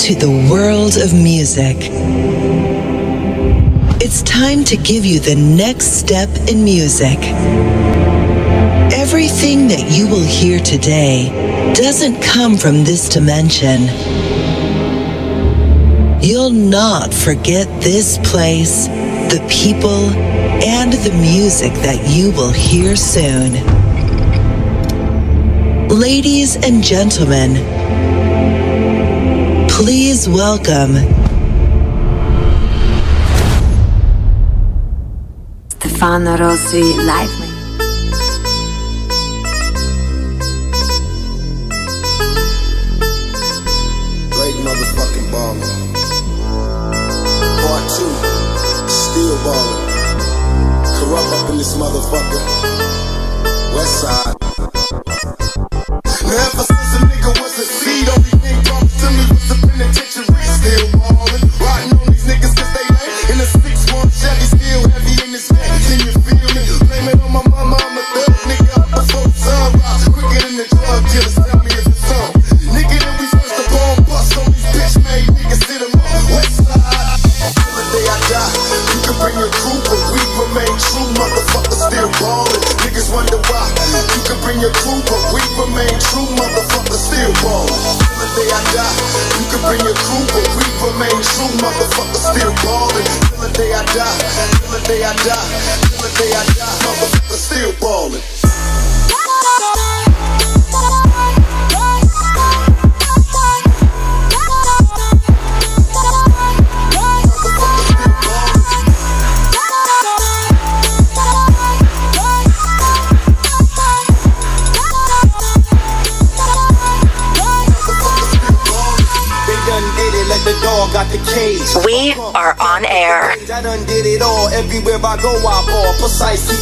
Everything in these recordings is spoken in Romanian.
into the world of music. It's time to give you the next step in music. Everything that you will hear today doesn't come from this dimension. You'll not forget this place, the people, and the music that you will hear soon. Ladies and gentlemen, please welcome Stefano Rossi live. Great motherfucking baller. Part two, still balling. Corrupt up in this motherfucker. West side.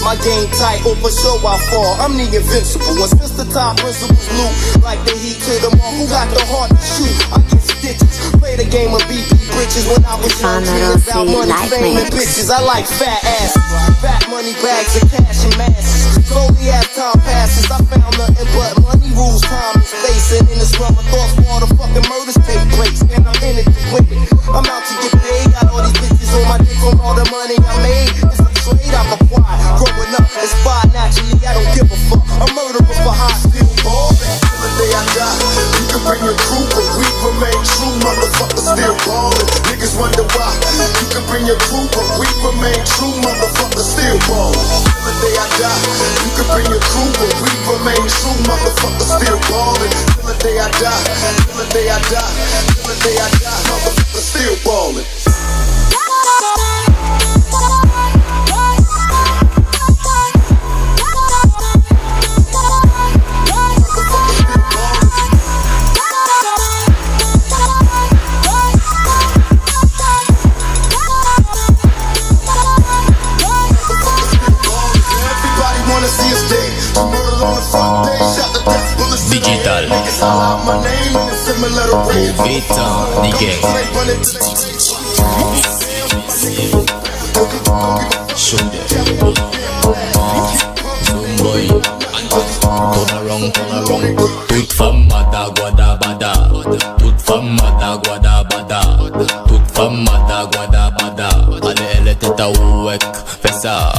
My game tight, over show I fall. I'm the invincible, and since the top principles new, like the heat to the mall, who got the heart to shoot? I get stitches, play the game of BP britches when I was young, dreaming about money, fame, and bitches. I like fat asses, fat money bags of cash and masses. Slowly as time passes, I found nothing but money rules, time and space, and in this realm of thoughts, all the fucking murders take place, and I'm in it to win it. I'm out to get paid, got all these bitches on my dick from all the money I made. It's a trade growing up naturally. I don't give a fuck. I'm murderer for high still ballin'. Till the day I die, you can bring your crew, but we remain true. Motherfuckers still ballin'. Niggas wonder why. You can bring your crew, but we remain true. Motherfuckers still ballin'. The day I die, you can bring your crew, but we remain true. Motherfuckers still ballin'. Till the day I die, till the day I die, till the day I die. Motherfuckers still ballin'. I'ma it. Nigga. Shoot it. Zoom boy. Turn around, turn around. Tut fam mada guada bada. Tut fam mada guada bada. Tut fam mada guada bada. Ale ele teta uwek. Fesa.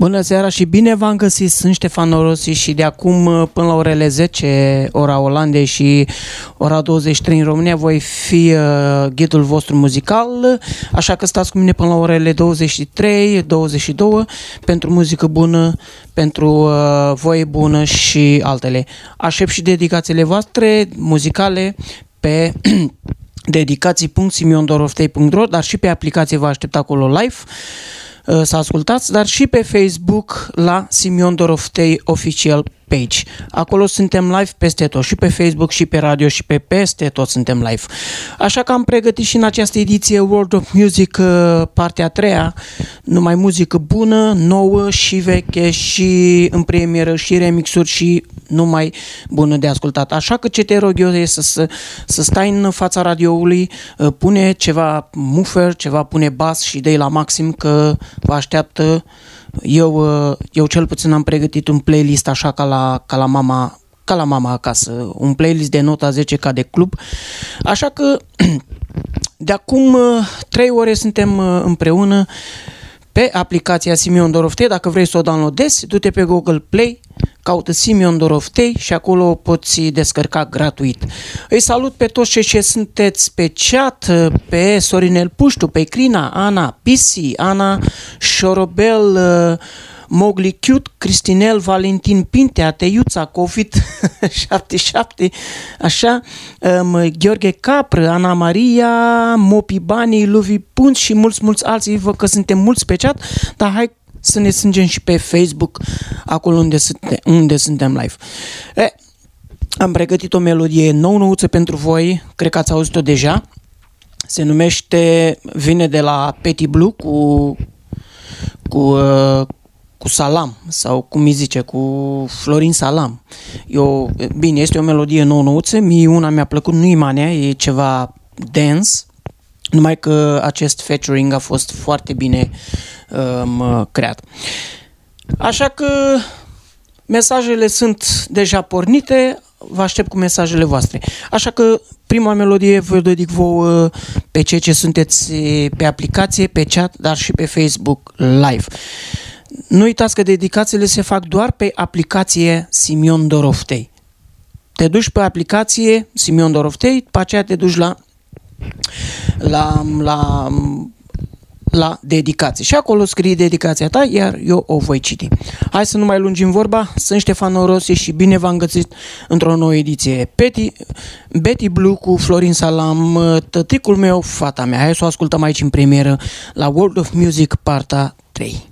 Bună seara și bine v-am găsit, sunt Ștefan Orosi și de acum uh, până la orele 10, ora Olandei și ora 23 în România voi fi uh, ghidul vostru muzical, așa că stați cu mine până la orele 23, 22 pentru muzică bună, pentru uh, voie bună și altele. Aștept și dedicațiile voastre muzicale pe dedicații.simiondoroftei.ro dar și pe aplicație vă aștept acolo live. uh, să ascultați, dar și pe Facebook la Simion Doroftei Official Page. Acolo suntem live peste tot, și pe Facebook, și pe radio, și pe peste tot suntem live. Așa că am pregătit și în această ediție World of Music uh, partea a treia, numai muzică bună, nouă și veche și în premieră și remixuri și numai bună de ascultat. Așa că ce te rog eu este să, să, să stai în fața radioului, uh, pune ceva mufer, ceva pune bas și dai la maxim că vă așteaptă eu, uh, eu cel puțin am pregătit un playlist așa ca la, ca la mama ca la mama acasă, un playlist de nota 10 ca de club. Așa că de acum 3 ore suntem uh, împreună pe aplicația Simion Doroftei. Dacă vrei să o downloadezi, du-te pe Google Play, caută Simion Doroftei și acolo o poți descărca gratuit. Îi salut pe toți cei ce sunteți pe chat, pe Sorinel Puștu, pe Crina, Ana Pisi, Ana Șorobel, Mogli Cute, Cristinel, Valentin Pintea, Teiuța, Covid 77, așa, um, Gheorghe Capră, Ana Maria, Mopi Bani, Luvi Punț și mulți, mulți alții, văd că suntem mulți pe chat, dar hai să ne strângem și pe Facebook, acolo unde, suntem, unde suntem live. E, am pregătit o melodie nou-nouță pentru voi, cred că ați auzit-o deja. Se numește, vine de la Petty Blue cu, cu, uh, cu Salam sau cum îi zice, cu Florin Salam. Eu, bine, este o melodie nou-nouță, mie una mi-a plăcut, nu-i mania, e ceva dance, numai că acest featuring a fost foarte bine um, creat. Așa că mesajele sunt deja pornite, vă aștept cu mesajele voastre. Așa că prima melodie vă dedic vouă pe cei ce sunteți pe aplicație, pe chat, dar și pe Facebook live. Nu uitați că dedicațiile se fac doar pe aplicație Simion Doroftei. Te duci pe aplicație Simion Doroftei, după aceea te duci la la, la la dedicație. Și acolo scrie dedicația ta, iar eu o voi citi. Hai să nu mai lungim vorba, sunt Ștefan Orosi și bine v-am găsit într-o nouă ediție. Betty, Betty Blue cu Florin Salam, tăticul meu, fata mea. Hai să o ascultăm aici în premieră la World of Music partea 3.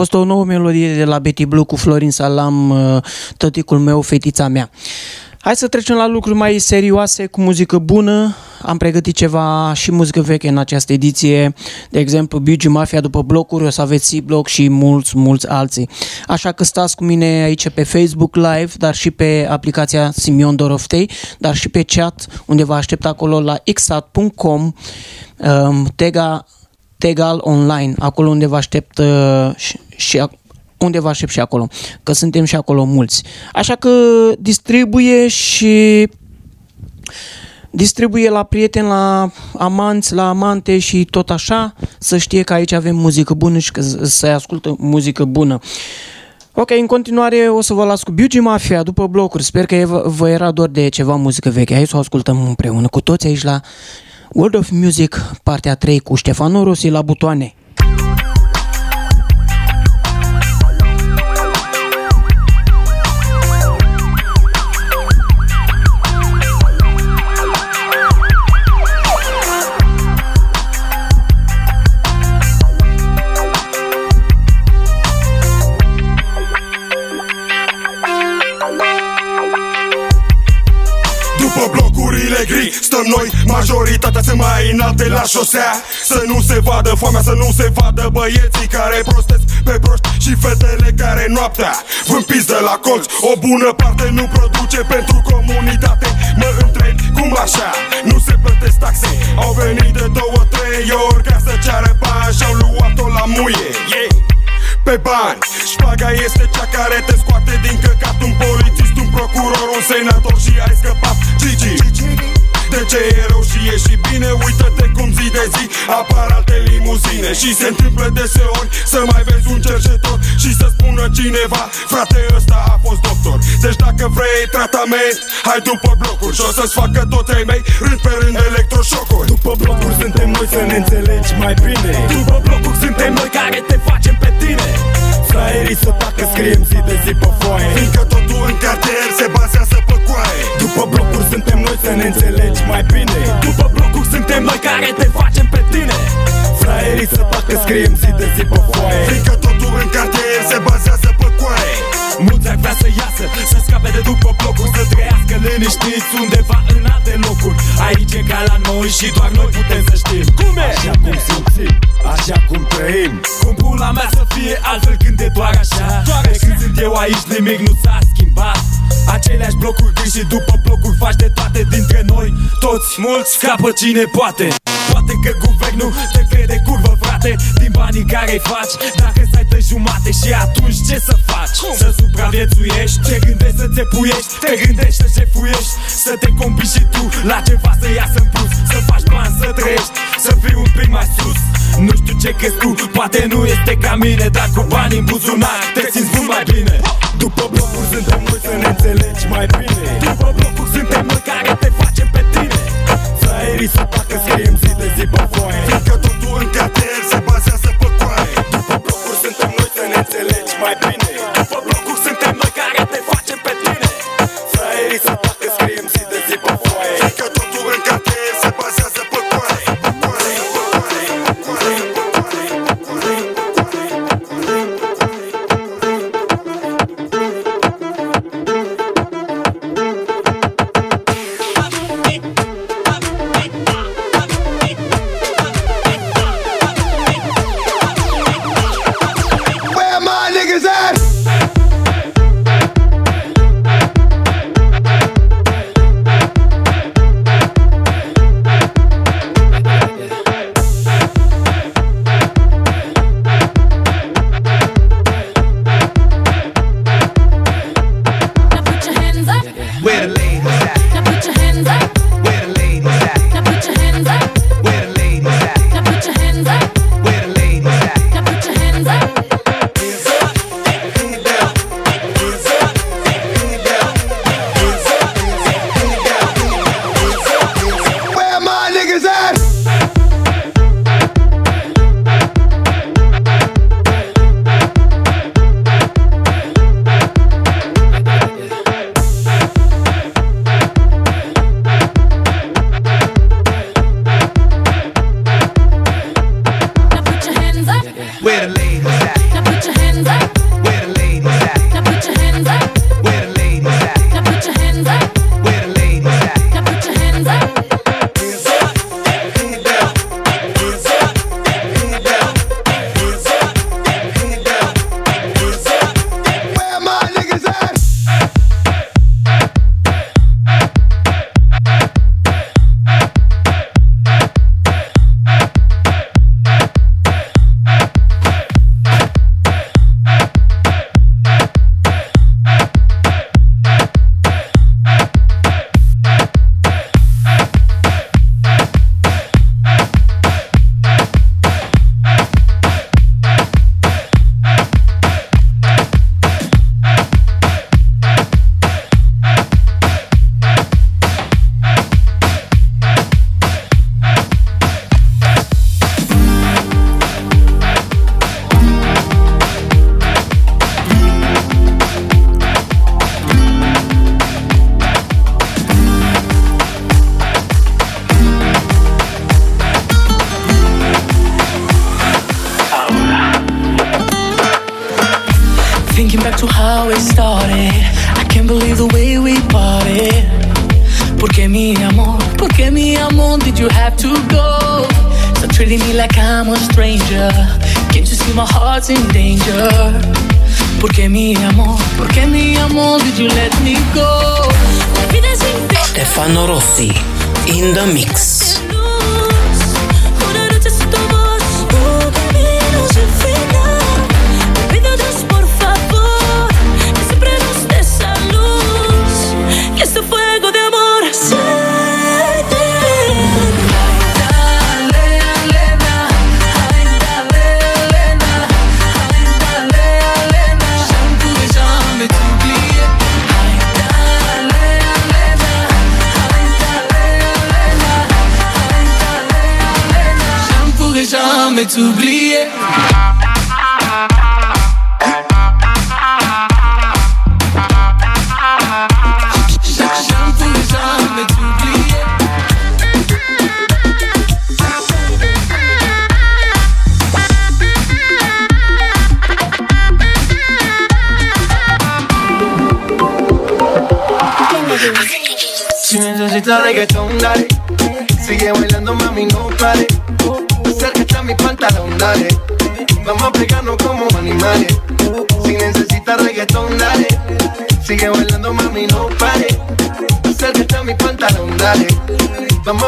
Fost o nouă melodie de la Betty Blue cu Florin Salam, uh, tăticul meu, fetița mea. Hai să trecem la lucruri mai serioase cu muzică bună. Am pregătit ceva și muzică veche în această ediție, de exemplu BG Mafia după blocuri, o să aveți C-Block și mulți, mulți alții. Așa că stați cu mine aici pe Facebook Live, dar și pe aplicația Simion Doroftei, dar și pe chat, unde vă aștept acolo la xat.com, um, tega Tegal Online, acolo unde vă aștept uh, și, și ac- unde vă aștept și acolo, că suntem și acolo mulți. Așa că distribuie și distribuie la prieteni, la amanți, la amante și tot așa, să știe că aici avem muzică bună și că să ascultă muzică bună. Ok, în continuare o să vă las cu Beauty Mafia după blocuri. Sper că vă- vă era doar de ceva muzică veche. Hai să o ascultăm împreună cu toți aici la World of Music, partea 3 cu Ștefano Rossi la butoane. Blocurile gri Stăm noi, majoritatea sunt mai înalte la șosea. Să nu se vadă foamea, să nu se vadă băieții care prostesc pe proști Și fetele care noaptea vând de la colț. O bună parte nu produce pentru comunitate. Mă întreb cum așa, nu se plătesc taxe. Au venit de două, trei ori ca să ceară bani Și-au luat-o la muie. Yeah pe bani Șpaga este cea care te scoate din căcat. Un polițist, un procuror, un senator și ai scăpat. Gigi de ce e rău și e și bine Uită-te cum zi de zi apar alte limuzine Și se întâmplă deseori să mai vezi un cercetor Și să spună cineva Frate ăsta a fost doctor Deci dacă vrei tratament Hai după blocuri și o să-ți facă toți ai mei Rând pe rând electroșocuri. După blocuri suntem noi să ne înțelegi mai bine. După blocuri suntem noi care te facem pe tine. Fraierii să tacă, scriem zi de zi pe foaie. Fiindcă totul în cartier se bazează pe coaie. După blocuri suntem noi să ne înțelegi mai bine. După blocuri suntem noi care te facem pe tine. Fraierii să tacă, scriem zi de zi pe foaie. Fiindcă totul în cartier se bazează pe coaie Mulți ar vrea să iasă, să scape de după blocuri Să trăiască liniștiți undeva în alte locuri. Aici e ca la noi și doar noi putem să știm. Cum e? Așa cum simțim, așa cum trăim. Cum pula mea să fie altfel când e doar așa. Doar De când sunt eu aici nimic nu s-a schimbat. Aceleași blocuri gri și după blocuri faci de toate dintre noi. Toți mulți scapă cine poate. Poate că guvernul te crede curvă frate Din banii care-i faci. Dacă stai pe jumate și atunci ce să faci? Să supraviețuiești Te gândești să te puiești? Te gândești să jefuiești Să te combini și tu La ceva să iasă în plus. Să faci bani, să trăiești Să fii un pic mai sus. Nu știu ce crezi tu Poate nu este ca mine Dar cu bani în buzunar Te simți mult mai bine. După blocuri suntem noi să ne înțelegi mai bine. După blocuri suntem noi care te facem pe tine Fraierii să facă scriem zi de zi pe foaie Fiindcă totul în cartier se bazează pe coaie. După blocuri suntem noi să ne înțelegi mai bine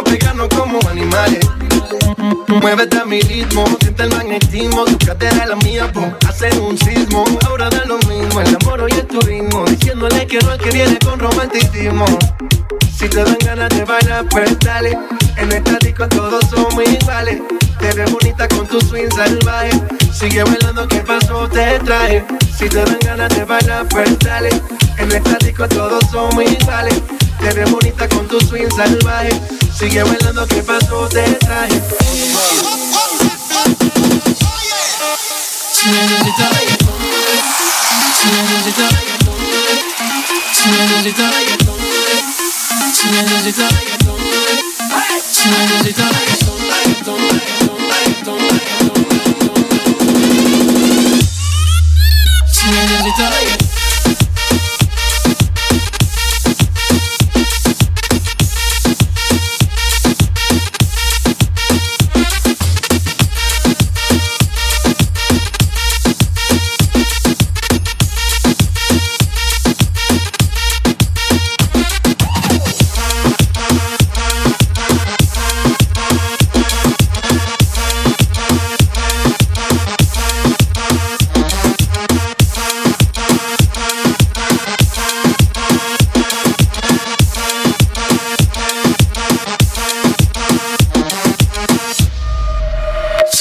Pegarnos como animales. Muévete a mi ritmo, siente el magnetismo, tu cadera es la mía, pum, hacen un sismo. Ahora da lo mismo, el amor y el turismo, diciéndole que no es que viene con romanticismo. Si te dan ganas de bailar, pues dale. En esta disco todos somos iguales. Te ves bonita con tu swing salvaje. Sigue bailando, ¿qué pasó? Te traje. Si te dan ganas de bailar, pues dale. En esta disco todos somos iguales. Te ves bonita con tu swing salvaje. Sigue bailando, ¿qué pasó? Te traje. Si necesitas reggaetón Si necesitas reggaetón Si necesitas don't let me like.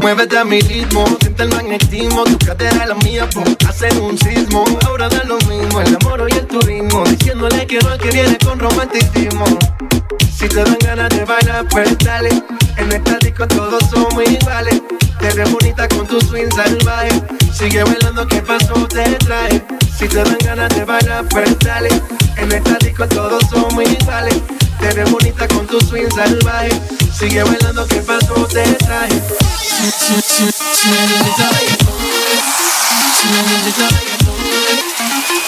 Muévete a mi ritmo, siente el magnetismo, tu cadera la mía, pum, hacen un sismo. Ahora da lo mismo, el amor y el turismo, diciéndole que no es que viene con romanticismo. Si te dan ganas de bailar, pues dale. En esta disco todos somos iguales. Te ves bonita con tu swing salvaje. Sigue bailando, ¿qué pasó? Te traje. Si te dan ganas de bailar, pues dale. En esta disco todos somos iguales. Te ves bonita con tu swing salvaje. Sigue bailando, ¿qué pasó? Te traje. Si, si necesitas reggaetón Si necesitas reggaetón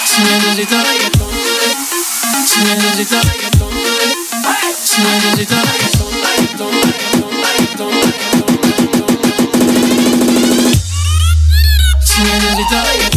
Si necesitas reggaetón Si necesitas reggaetón Si necesitas reggaetón Reggaetón, reggaetón, reggaetón, reggaetón Si necesitas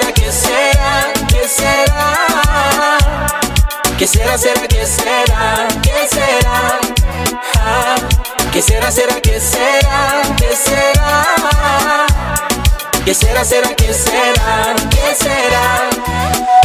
será, que será, que será? ¿Qué será, será, que será, que será? Ah, ¿Qué será, será, que será, que será? ¿Qué será, será, que será, que será?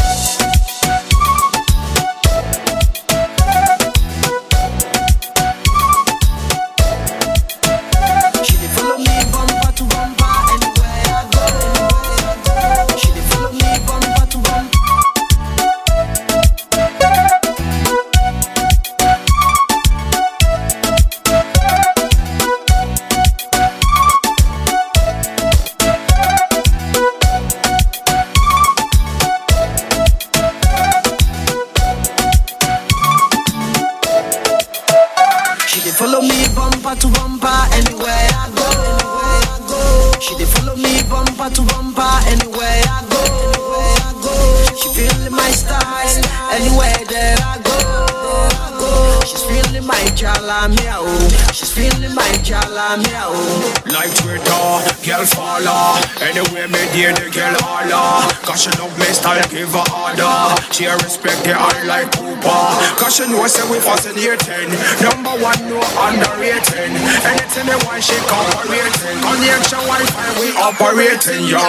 She respect the art like Cooper. Cause she knows say we fascinating. Number one, no underrating. Anything they want, she cooperating. Connection Wi-Fi, we operating, yo.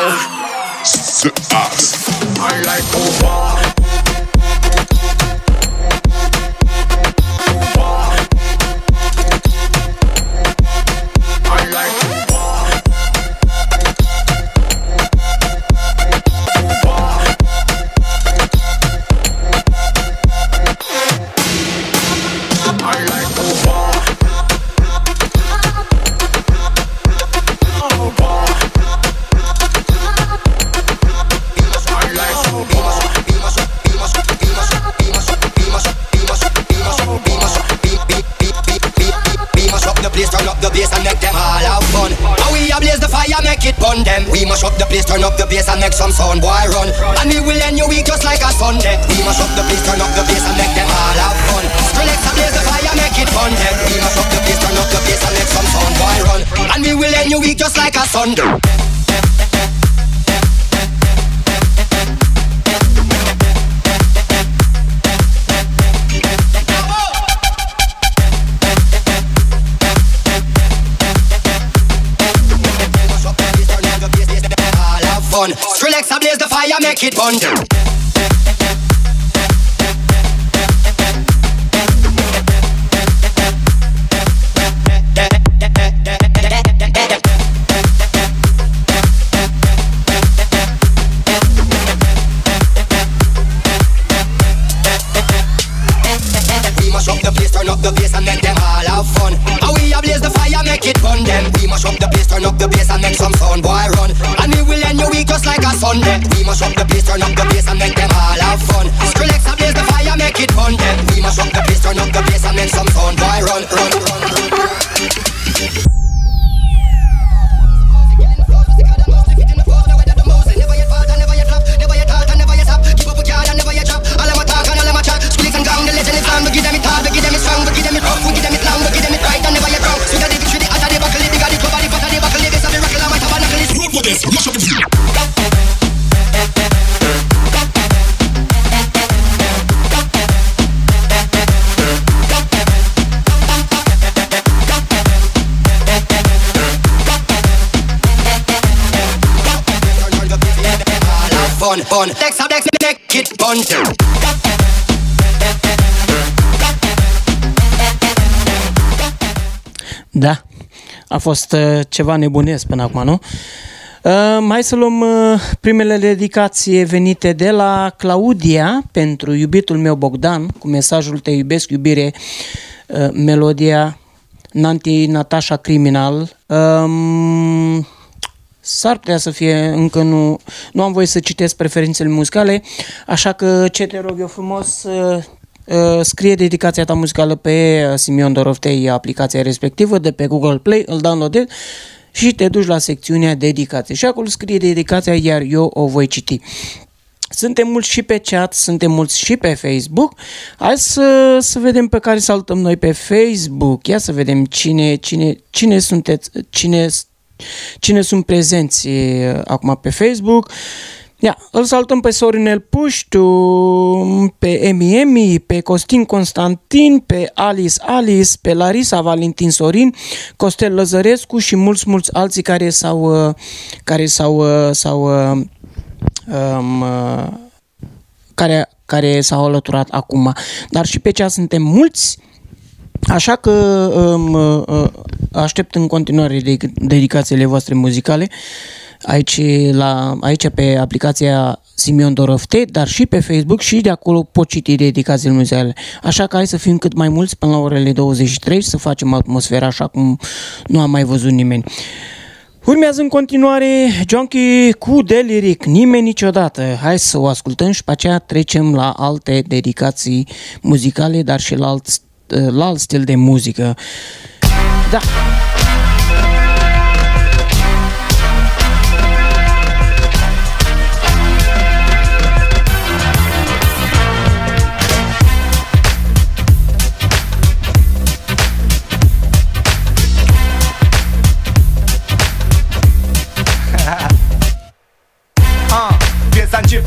I like Cooper. thunder. fost uh, ceva nebunesc până acum, nu? Uh, mai hai să luăm uh, primele dedicații venite de la Claudia pentru iubitul meu Bogdan, cu mesajul Te iubesc, iubire, melodia Nanti Natasha Criminal. Um, s-ar putea să fie, încă nu, nu am voie să citesc preferințele muzicale, așa că ce te rog eu frumos, scrie dedicația ta muzicală pe uh, Simion Doroftei, aplicația respectivă de pe Google Play, îl downloadezi și te duci la secțiunea dedicație și acolo scrie dedicația, iar eu o voi citi. Suntem mulți și pe chat, suntem mulți și pe Facebook. Hai să, să vedem pe care saltăm noi pe Facebook. Ia să vedem cine, cine, cine sunteți, cine, cine sunt prezenți eh, acum pe Facebook. Ia, îl saltăm pe Sorinel Puștu, pe Emi Emi, pe Costin Constantin, pe Alice Alice, pe Larisa Valentin Sorin, Costel Lăzărescu și mulți, mulți alții care s-au, eh, care s-au, eh, s-au um, uh, care, care s-au alăturat acum. Dar și pe cea suntem mulți, așa că um, uh, aștept în continuare dedicațiile voastre muzicale aici, la, aici pe aplicația Simion Dorofte, dar și pe Facebook și de acolo pot citi dedicațiile muzicale. Așa că hai să fim cât mai mulți până la orele 23 să facem atmosfera așa cum nu am mai văzut nimeni. Urmează în continuare Junkie cu Deliric, nimeni niciodată. Hai să o ascultăm și pe aceea trecem la alte dedicații muzicale, dar și la alt, la alt stil de muzică. Da.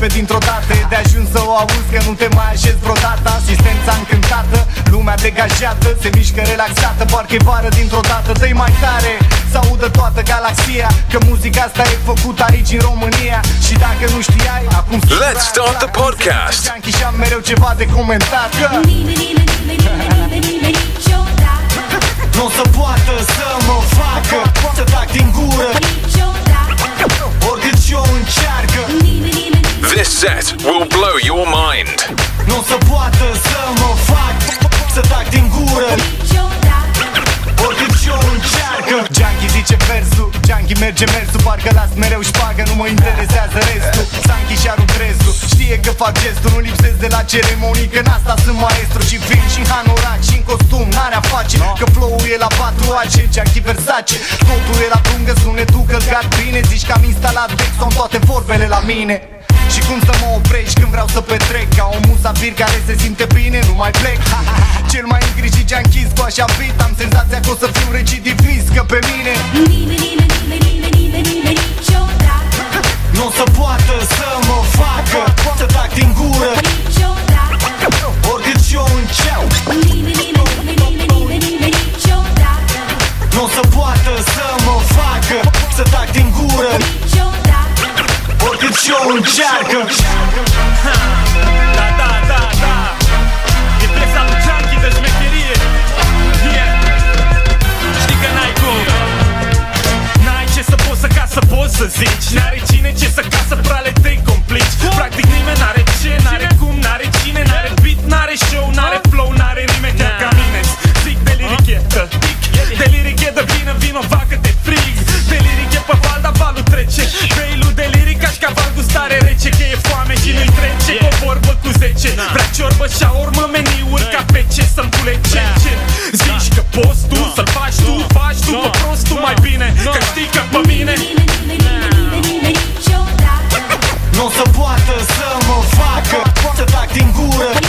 Piesa începe dintr-o dată. E de ajuns să o auzi că nu te mai așezi vreodată. Asistența încântată, lumea degajată Se mișcă relaxată, parcă e vară dintr-o dată dă mai tare, să audă toată galaxia Că muzica asta e făcută aici în România. Și dacă nu știai, acum Let's start the podcast. Și am mereu ceva de comentat că Nu o să poată să mă facă Să tac din gură. Oricât și-o încearcă This set will blow your mind. Nu o să poată să mă fac Să tac din gură Oricât și-o încearcă Junkie zice versul. Junkie merge mersul Parcă las mereu șpagă Nu mă interesează restul. Sanchi și Arudresu Știe că fac gestul Nu lipsesc de la ceremonii Că în asta sunt maestru Și vin și în hanorac și în costum. N-are a face Că flow-ul e la patru ace Junkie Versace. Totul e la pungă Sunetul călcat bine Zici că am instalat Dexon Toate vorbele la mine. Și cum să mă oprești când vreau să petrec Ca un musafir care se simte bine, nu mai plec. Cel mai îngrijit ce-a închis cu așa beat Am senzația că o să fiu recidivist Că pe mine. Nu o să poată să mă facă Să tac din gură. Oricât și-o încerc Nu o să poată să mă facă Să tac din gură. Oricât și-o încearcă. Da, da, da, da să ca să poți să zici. N-are cine ce să ca să prale te complici. Practic nimeni n-are ce, n-are cum, n-are cine N-are beat, n-are show, n-are flow, n-are rime chiar ca mine. Zic deliric e tătic Deliric e de vină, vinovat că te frig. Deliric e pe val, dar valul trece. Veilul deliric ca și caval cu stare rece Că e foame și nu-i trece. O vorbă cu zece. Vrea ciorbă și urmă meniuri ca pe ce să-mi culege Zici că poți tu să-l faci tu Faci tu pe prost tu mai bine Că știi că pe mine Nu o să poată să mă facă Să tac din gură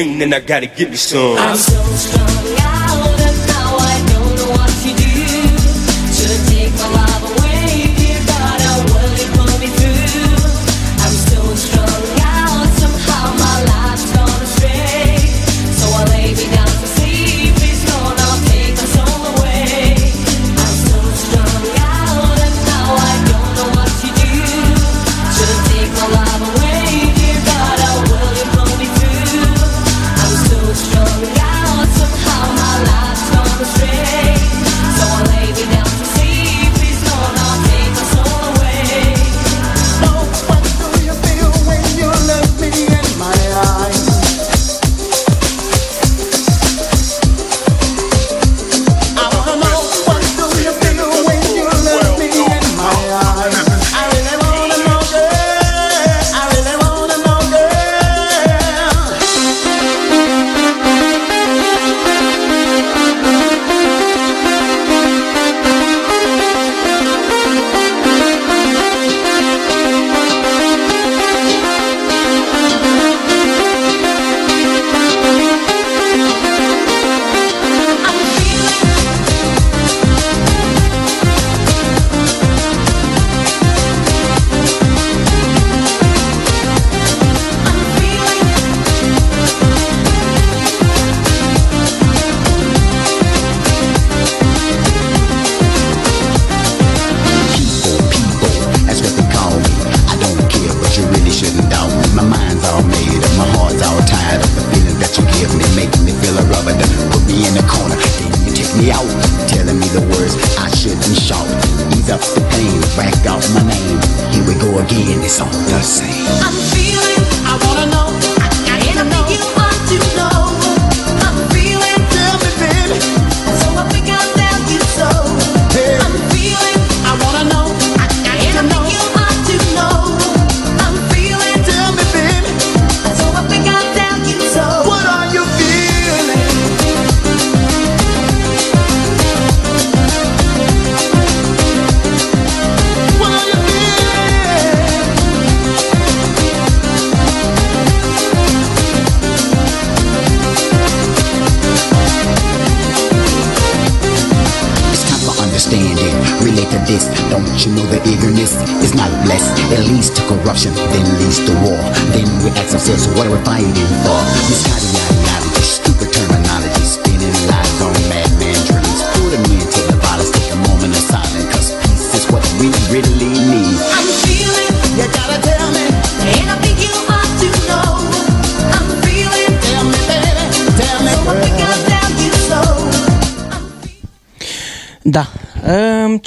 rain, then I gotta get me some. I'm so strong.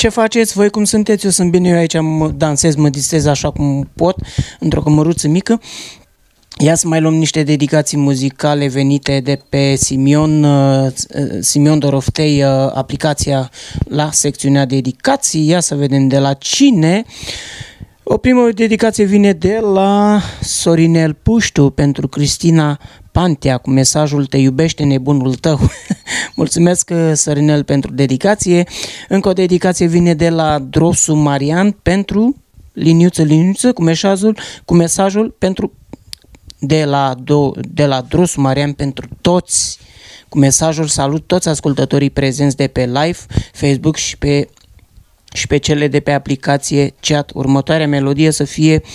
ce faceți voi, cum sunteți, eu sunt bine, eu aici mă dansez, mă distrez așa cum pot, într-o cămăruță mică. Ia să mai luăm niște dedicații muzicale venite de pe Simion, uh, uh, Simion Doroftei, uh, aplicația la secțiunea dedicații. Ia să vedem de la cine. O primă dedicație vine de la Sorinel Puștu pentru Cristina Pantea cu mesajul Te iubește nebunul tău. Mulțumesc, uh, Sărinel, pentru dedicație. Încă o dedicație vine de la Drosu Marian pentru liniuță, liniuță, cu mesajul, cu mesajul pentru de la, do, de la Drosu Marian pentru toți cu mesajul salut toți ascultătorii prezenți de pe live, Facebook și pe și pe cele de pe aplicație chat. Următoarea melodie să fie uh,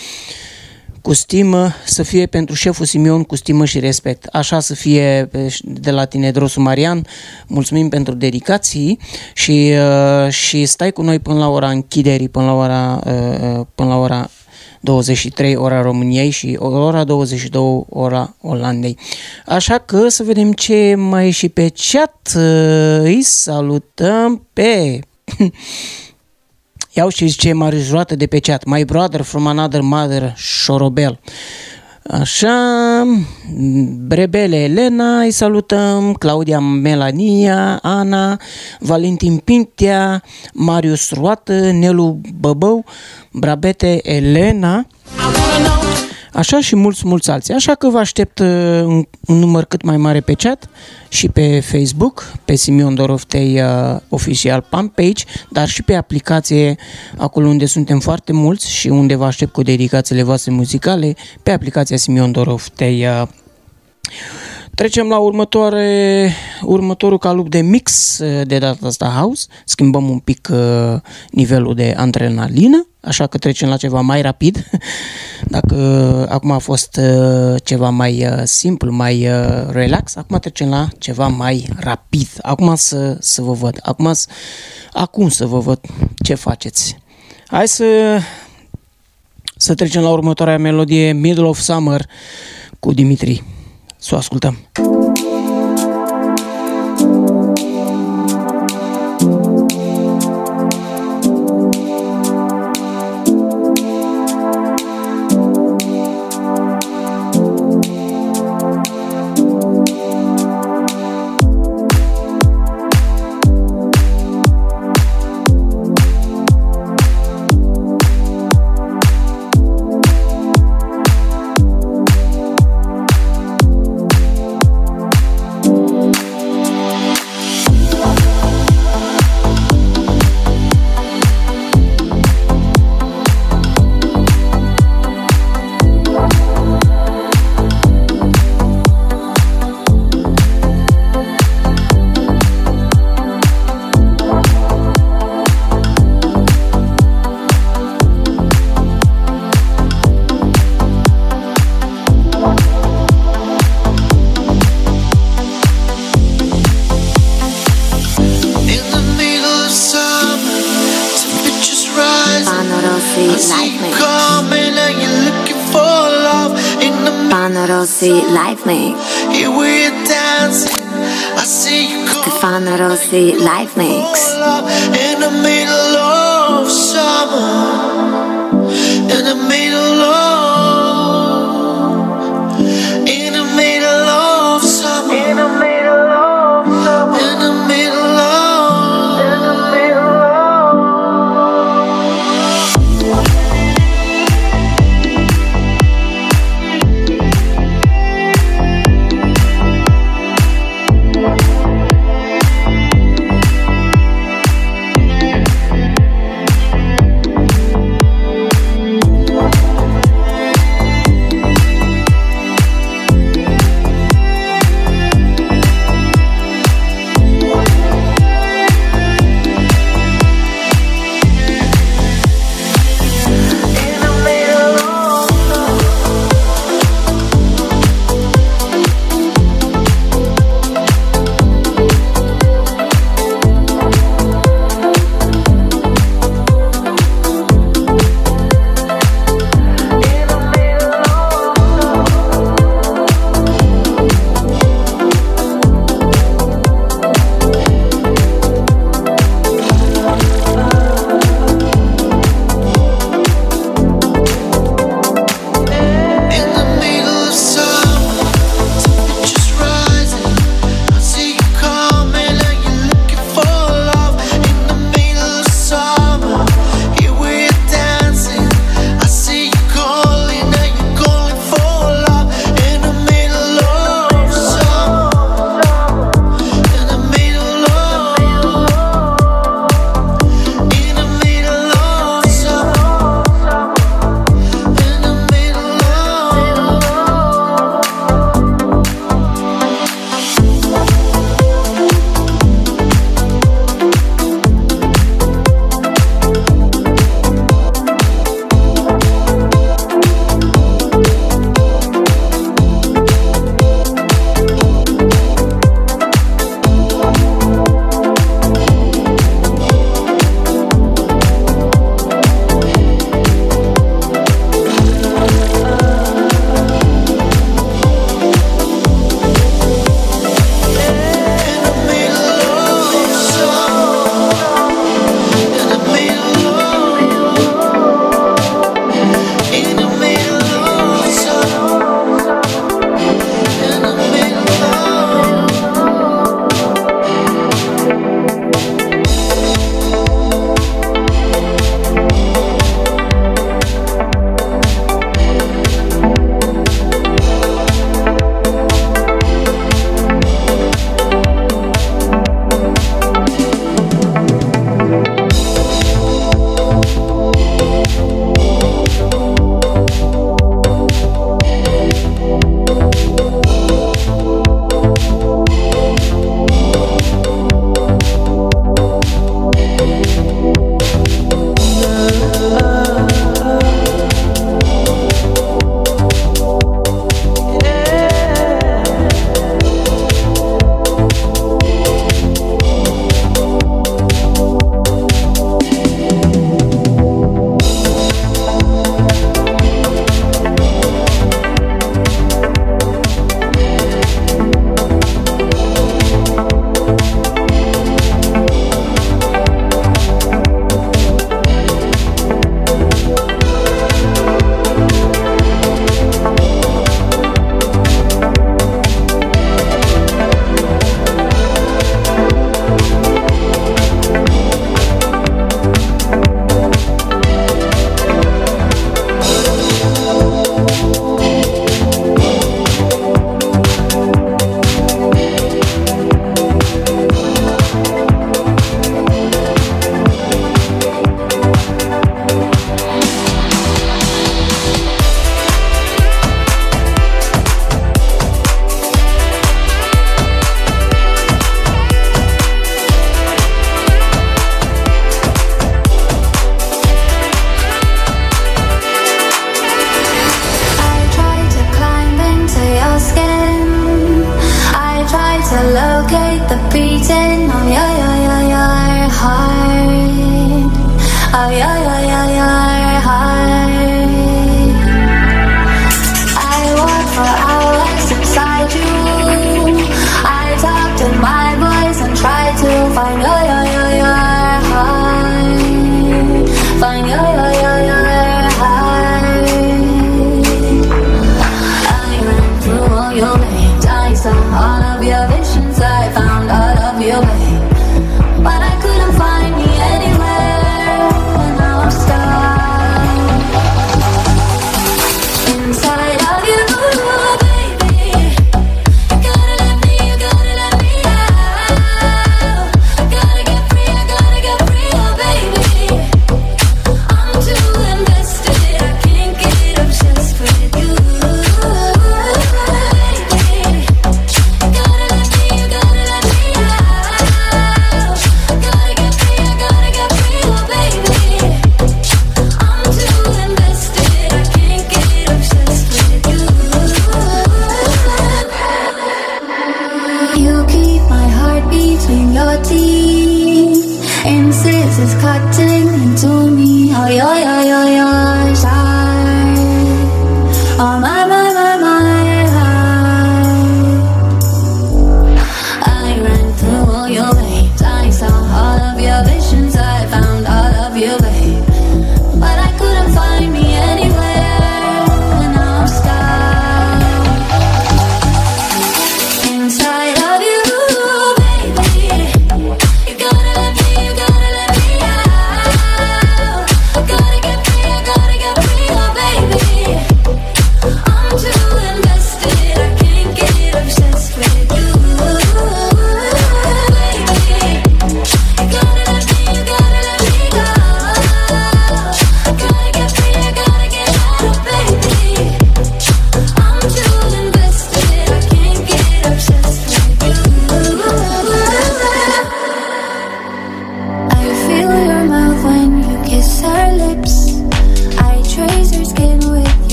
cu stimă, să fie pentru șeful Simion cu stimă și respect. Așa să fie de la tine, Drosu Marian. Mulțumim pentru dedicații și, uh, și stai cu noi până la ora închiderii, până la ora, uh, uh, până la ora 23 ora României și ora 22 ora Olandei. Așa că să vedem ce mai e și pe chat. Îi salutăm pe iau și zice marijurată de pe chat, my brother from another mother, șorobel. Așa, mm, Brebele Elena, îi salutăm, Claudia Melania, Ana, Valentin Pintea, Marius Roată, Nelu Băbău, Brabete Elena. I wanna know așa și mulți, mulți alții. Așa că vă aștept uh, un, un număr cât mai mare pe chat și pe Facebook, pe Simion Doroftei uh, Official Fan Page, dar și pe aplicație, acolo unde suntem foarte mulți și unde vă aștept cu dedicațiile voastre muzicale, pe aplicația Simion Doroftei uh, Trecem la următoare, următorul calup de mix uh, de data asta house. Schimbăm un pic uh, nivelul de adrenalină, așa că trecem la ceva mai rapid. Dacă acum a fost uh, ceva mai simplu, mai relax, acum trecem la ceva mai rapid. Acum să, să vă văd. Acum, acum să vă văd ce faceți. Hai să, să trecem la următoarea melodie, Middle of Summer, cu Dimitri. Să o ascultăm.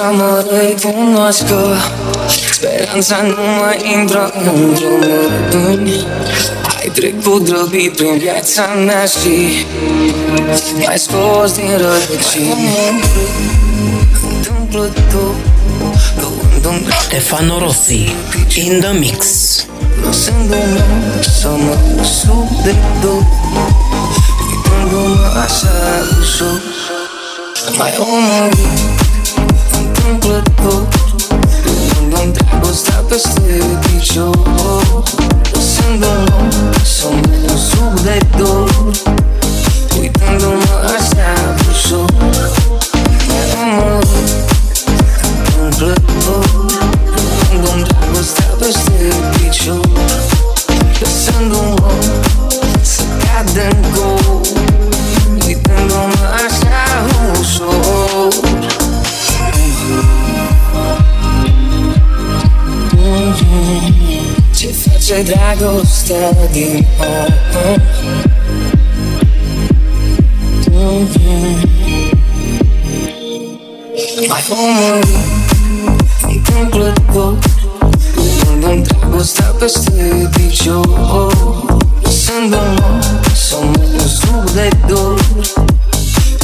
Nu vrea să mă recunoască Speranța nu mai intră în drumuri Ai trecut grăbit prin viața mea și M-ai scos din rădăcini. Întâmplător Stefano Rossi in the mix. Lăsându-mă să mă sub de tot Uitându-mă așa ușor Mai omorât Întâmplător Luându-mi dragostea peste picior Lăsându-mă să mă sub de tot Uitându-mă așa ușor. Mai omorât Întâmplător Luându-mi dragostea peste picior Lăsându-mă să cad în gol Ce face dragostea din om Mai omorât întâmplător Luându-mi dragostea peste picior Lăsându-mă să mă sub de dor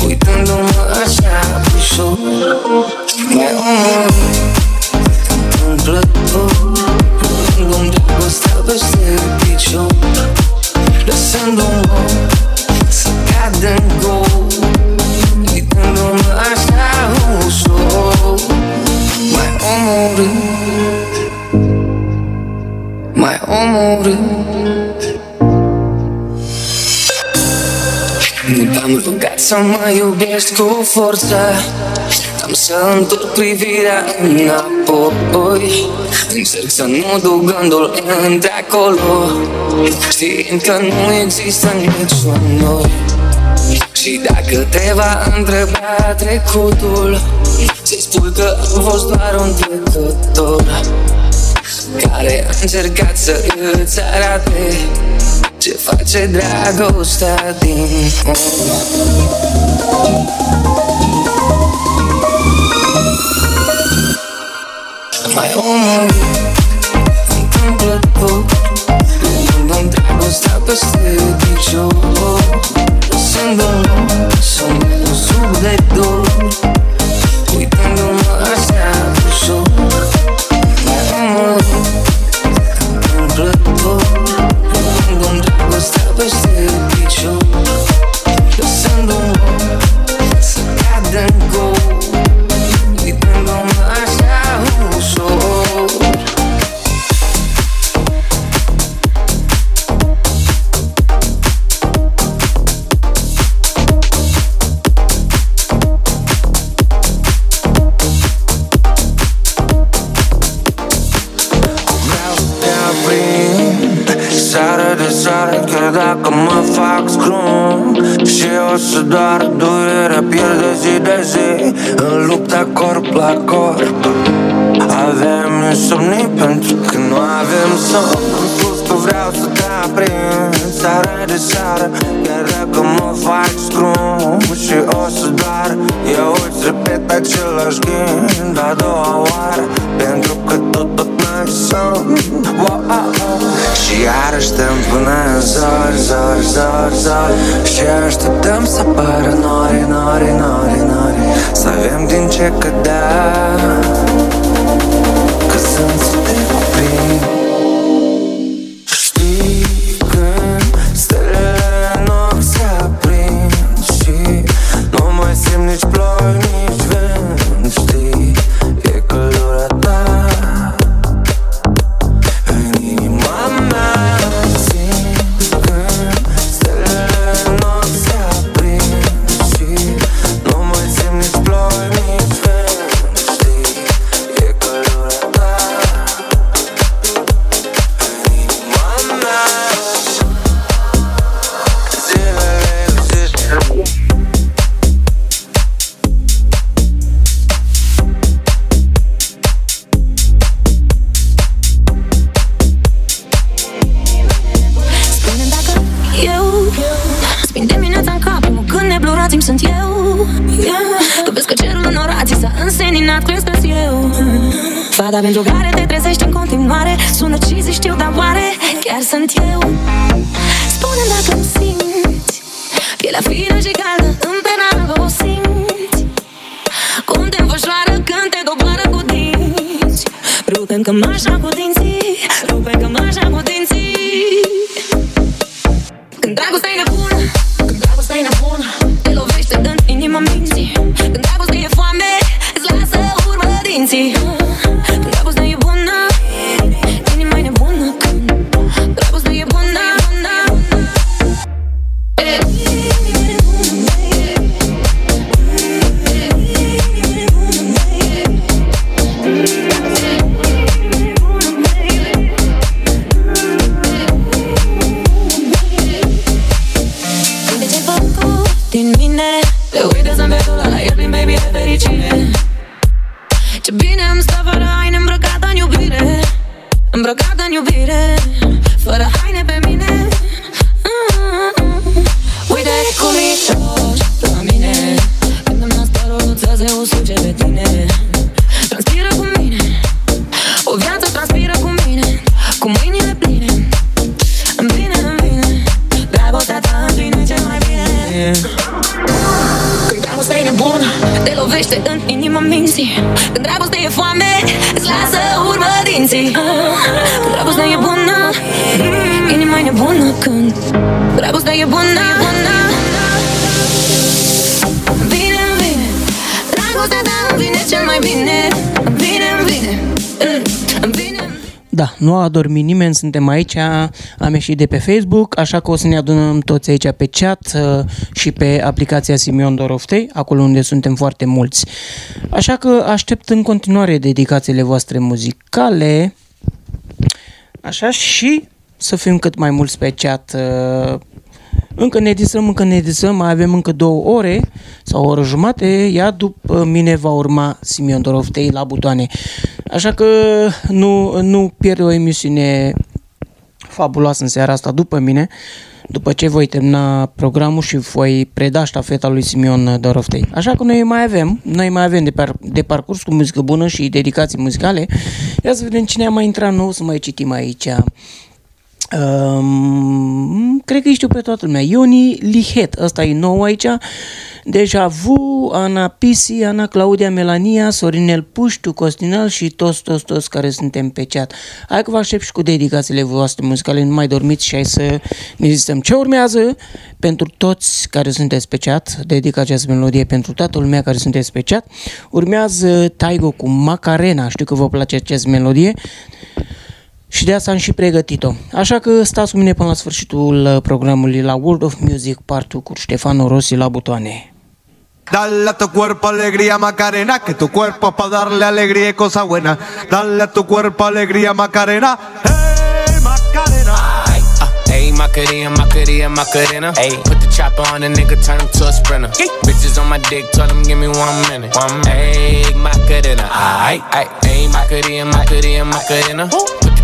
Uitându-mă așa ușor Mai omorât întâmplător Luându-mi dragostea peste picior Lăsându-mă să cad în gol Uitându-mă așa ușor Mai omorât Mai omorât Nu te-am rugat să mă iubești cu forță Am să întorc privirea înapoi Încerc să nu duc gândul între acolo Știind că nu există niciun noi. Și dacă te va întreba trecutul Să-i spui că am fost doar un trecător Care a încercat să îți arate Ce face dragostea din om Mai omorât Întâmplător Luându-mi Da, nu a adormit nimeni, suntem aici, am ieșit de pe Facebook, așa că o să ne adunăm toți aici pe chat uh, și pe aplicația Simion Doroftei, acolo unde suntem foarte mulți. Așa că aștept în continuare dedicațiile voastre muzicale, așa și să fim cât mai mulți pe chat. uh, Încă ne disăm, încă ne disăm, mai avem încă două ore sau o oră jumate, iar după mine va urma Simion Doroftei la butoane. Așa că nu, nu pierde o emisiune fabuloasă în seara asta după mine, după ce voi termina programul și voi preda ștafeta lui Simion Doroftei. Așa că noi mai avem, noi mai avem de, par, de parcurs cu muzică bună și dedicații muzicale. Ia să vedem cine a mai intrat nou, să mai citim aici. Um, cred că îi știu pe toată lumea. Ioni Lihet, ăsta e nou aici. Deja Vu, Ana Pisi, Ana Claudia Melania, Sorinel Puștiu, Costinel și toți, toți, toți care suntem pe chat. Hai că vă aștept și cu dedicațiile voastre muzicale, nu mai dormiți și hai să ne zicem ce urmează pentru toți care sunteți pe chat. Dedic această melodie pentru toată lumea care sunteți pe chat. Urmează Taigo cu Macarena, știu că vă place această melodie. Și de asta am și pregătit-o. Așa că stați cu mine până la sfârșitul uh, programului la World of Music partul cu Ștefano Rossi la butoane. Dale a tu cuerpo alegría Macarena, que tu cuerpo pa darle alegría y cosa buena. Dale a tu cuerpo alegría Macarena, hey Macarena. Ayy, Macarena, Macarena, Macarena. Ayy, put the chopper on the nigga, turn him to a sprinter. Bitches on my dick, tell him give me one minute. One minute. Ayy, Macarena. Ayy, ayy, Macarena, Macarena, Macarena.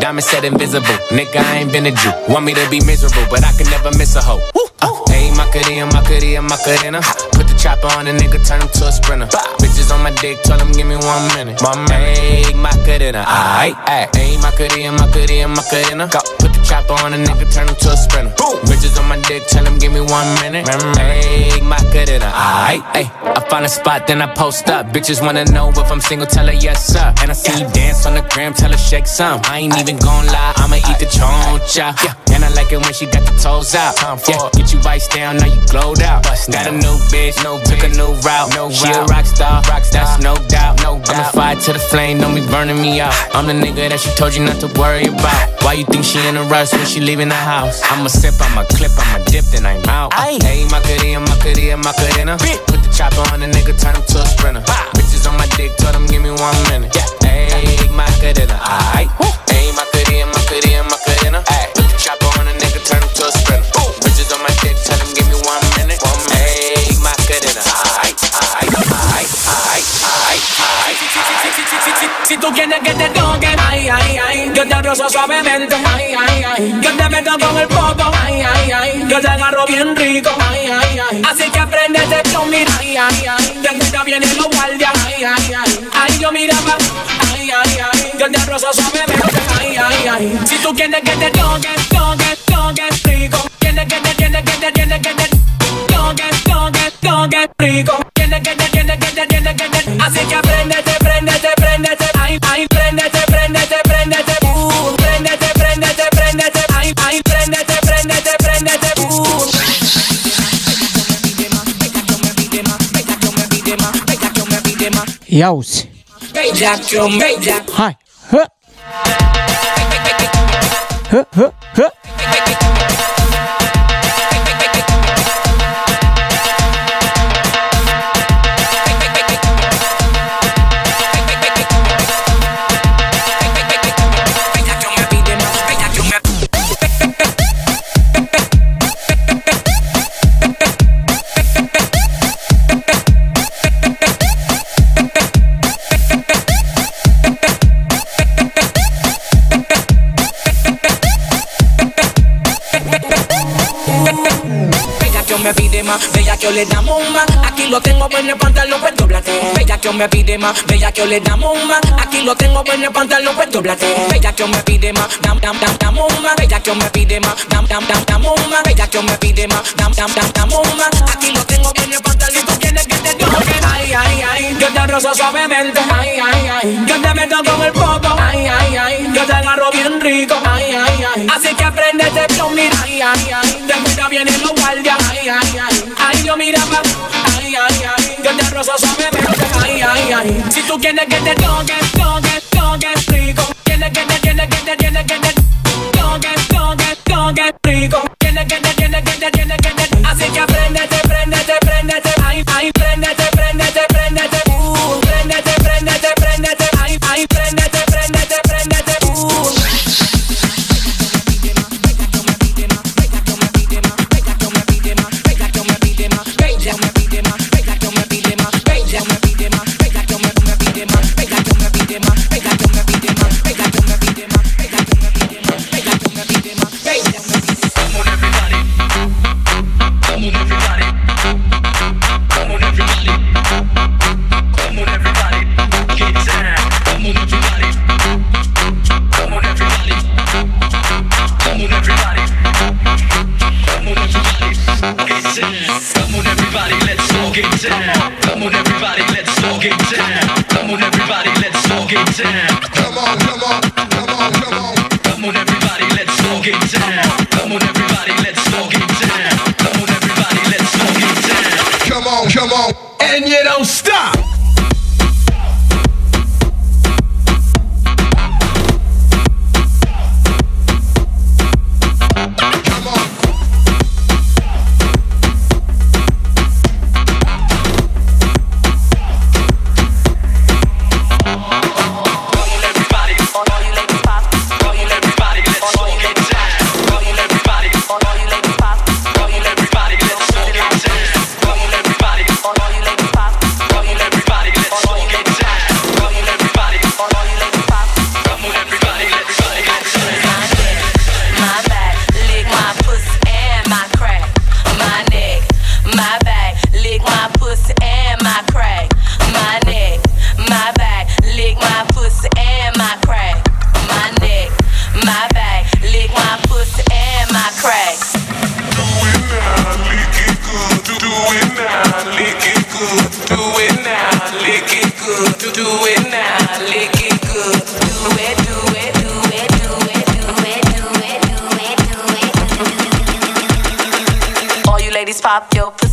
Diamond said invisible. Nigga, I ain't been a Jew. Want me to be miserable, but I can never miss a hoe. Uh, Ayy, Macarena, Macarena, Macarena. Put the chopper on a nigga, turn him to a sprinter. Bitches on my dick, tell him give me one minute. My make my kadina. Aye. Ay. Ayy, Macarena. Ayy, ayy, ayy, Macarena, Macarena, Macarena. Go. Put the chopper on a nigga, turn him to a sprinter. Bitches on my dick, tell him give me one minute. Ayy, Macarena. Ayy, ayy. I find a spot, then I post up. Bitches wanna know if I'm single, tell her yes, sir. And I see you dance on the gram, tell her shake some. I ain't even gon' lie, I'ma eat the choncha. Yeah. And I like it when she got the toes out. Yeah, get you vice down, now you glowed out. Got a new bitch, no took a new route. No she a rock star, that's no doubt. No doubt. I'm a fire to the flame, don't be burning me out. I'm the nigga that she told you not to worry about. Why you think she in a rush when she leaving the house? I'ma sip, I'ma clip, I'ma dip, then I time out. Hey, Macarena, Macarena, Macarena. Put the chopper on the nigga, turn him to a sprinter. Bitches on my dick, told him give me one minute. Yeah. Hey, Macarena, aight. Hey, Macarena, Macarena, Macarena. Put the chopper on the nigga, turn him to a sprinter. Bitches on my dick, tell him give me one minute. Hey, Macarena, aight, aight, aight, aight, aight, aight. Si tú quieres que te toque, ay, ay, ay, yo te rozo suavemente, ay, ay, ay, yo te meto con el poco, ay, ay, ay, yo te agarro bien rico, ay, ay, ay, así que apréndete con mi, ay, ay, ay, de cuida vienen los guardias, ay, ay, ay, ay, yo miraba, ay, ahí, ahí, ahí. Yo te rozo suave, me toques ahí, ahí, ahí. Si tú quieres que te toque, toque, toque rico. Quieres que te, quieres que te, quieres que te toque, toque, toque rico. Quieres que te, quieres que te, quieres que te. Así que prendete, prendete, prendete. Ahí, ahí, prendete, prendete, prendete. Uh, prendete, prendete, prendete. Ahí, ahí, prendete, prendete, prendete. Uh. Y aus. Hi. Huh. Huh, huh, huh. yo le damos un man lo tengo en el pantalón, pues doblate. Bella que me pide más, bella que le damos más. Aquí lo tengo en el pantalón, pues doblate. Bella que me pide más, dam dam dam damos más. Bella que me pide más, dam dam dam damos más. Bella que me pide más, dam dam dam damos más. Aquí lo tengo en el pantalón, tú quieres que te. Ay, ay, ay, yo te rozo suavemente. Ay, ay, ay, yo te meto con el poco. Ay, ay, ay, yo te agarro bien rico. Ay, ay, ay, así que apréndete con mi. Ay, ay, ay, de cuida vienen los guardias. Ay, ay, ay, ay, yo miraba. Ay, ay, ay, yo te rozo suavemente. Ay, ay, ay, si tú quieres que te toque, toque, toque rico. Tienes que te, tienes que te, tienes que te toque, toque, toque rico. Tienes que te, tienes que te, tienes que te. Así que apréndete, préndete, préndete. And you don't stop.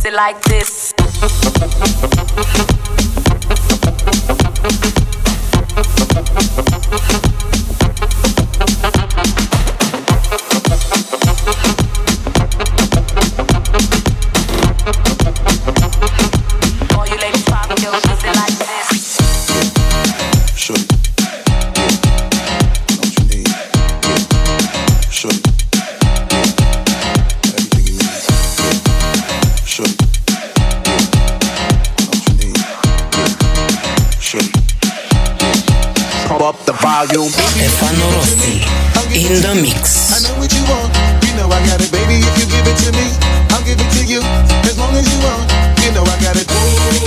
Pussy like this. Volume. Stefano Rossi in the mix. I know what you want. You know I got it, baby. If you give it to me, I'll give it to you. As long as you want. You know I got it. Baby,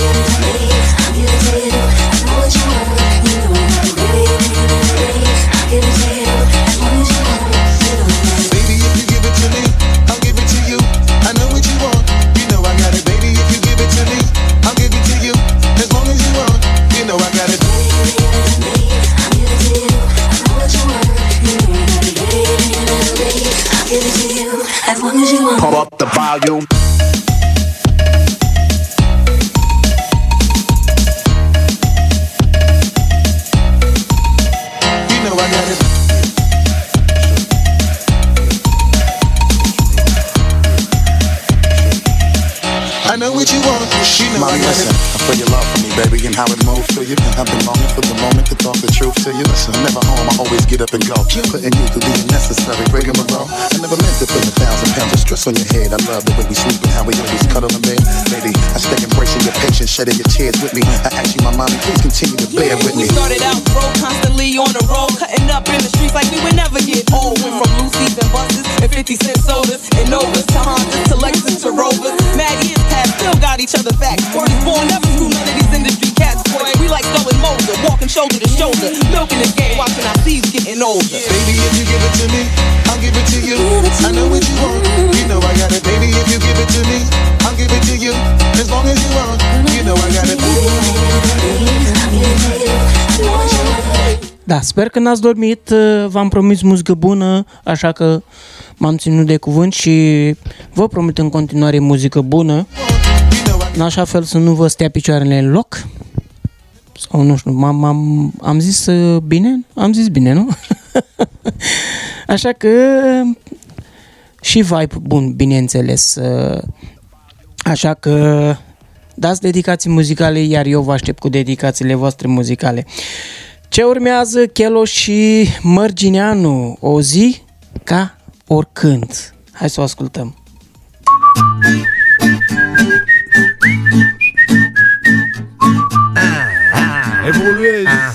Get go. Putting you through the unnecessary rigmarole. I never meant to put a thousand pounds of stress on your head. I love the way we sleep and how we always cuddle in bed. Baby, I stay embracing your patience, shedding your tears with me. I ask you, my mommy, please continue to bear with me. We started out broke, constantly on the road, cutting up in the streets like we would never get old. Went from Lucy's and buses and 50 cent sodas and Novas to Hondas to Lexus to Rovers. Mad years past, still got each other back. Word is born, never screw none of these. We like Stolen Moser, walking shoulder to shoulder, milking the game, watching our seeds getting older. Baby, if you give it to me, I'll give it to you. I know what you want. You know I got it. Baby, if you give it to me, I'll give it to you. As long as you want. You know I got it. Da, sper că n-ați dormit, uh, v-am promis muzică bună, așa că m-am ținut de cuvânt și vă promit în continuare muzică bună, în așa fel să nu vă stea picioarele în loc. Sau nu știu, m-am, am, am zis uh, bine? Am zis bine, nu? așa că și vibe bun, bineînțeles. Uh, Așa că dați dedicații muzicale, iar eu vă aștept cu dedicațiile voastre muzicale. Ce urmează Chelo și Mărgineanu? O zi ca oricând. Hai să o ascultăm. Evoluez Da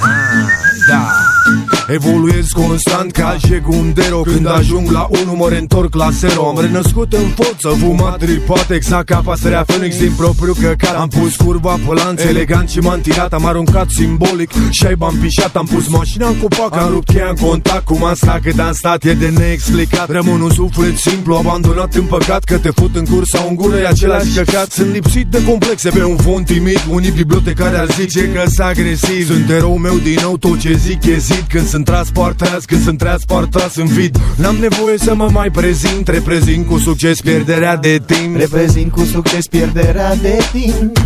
Evoluez constant ca Jegundero Când ajung la 1 mă reîntorc la 0 Am renăscut în forță, fumat tripat Exact ca pasărea Phoenix din propriu căcat. Am pus curba pe lanț elegant și m-am tirat. Am aruncat simbolic și ai am pișat. Am pus mașina în copac, am rupt cheia în contact Cum am stat cât am stat, e de neexplicat. Rămân un suflet simplu, abandonat în păcat. Că te fut în cursa în gură, e același căcat. Sunt lipsit de complexe pe un fond timid. Unii bibliotecari ar zice că sunt agresiv Sunt erou meu din nou, tot ce zic e zid. Când sunt transportați, când sunt transportați în vid. N-am nevoie să mă mai prezint Reprezint cu succes pierderea de timp. Reprezint cu succes pierderea de timp.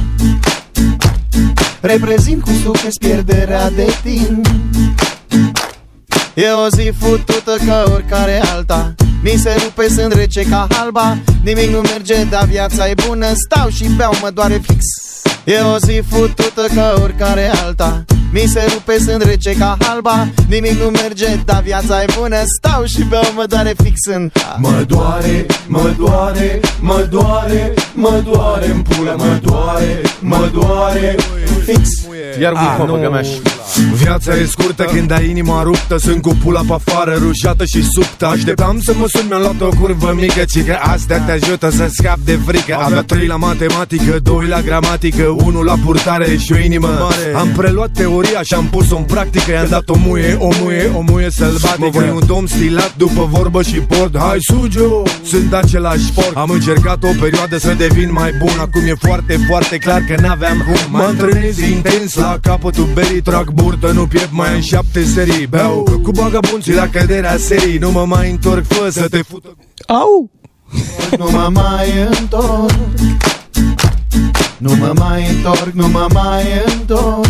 Reprezint cu succes pierderea de timp E o zi futută ca oricare alta. Mi se rupe, sunt rece ca halba. Nimic nu merge, dar viața e bună. Stau și beau, mă doare fix. E o zi futută ca oricare alta. Mi se rupe, sunt rece ca halba. Nimic nu merge, dar viața e bună. Stau și beau, mă doare fix în Mă doare, mă doare, mă doare, mă doare în pula, mă doare, mă doare Fix. Iar Ah, un nu. Viața e scurtă când ai inima ruptă Sunt cu pula pe afară, rușată și subtă. Așteptam să mă sun, mi-am luat o curvă mică Ci că astea te ajută să scap de frică. Avea trei la matematică, doi la gramatică Unul la purtare și o inimă. Mare. Am preluat teoria și am pus-o în practică. I-am dat o muie, o muie, o muie sălbatică. Mă voi un domn stilat după vorbă și port. Hai sugio, sunt același sport. Am încercat o perioadă să devin mai bun. Acum e foarte, foarte clar că n-aveam cum. Mă antrenez intens la capătul berii Trag burtă, nu piept mai în șapte serii. Beau. Cu bagabunții la căderea serii Nu mă mai întorc, fă să te fută. Au! Nu mă mai întorc. Nu mă mai întorc, nu mă mai întorc.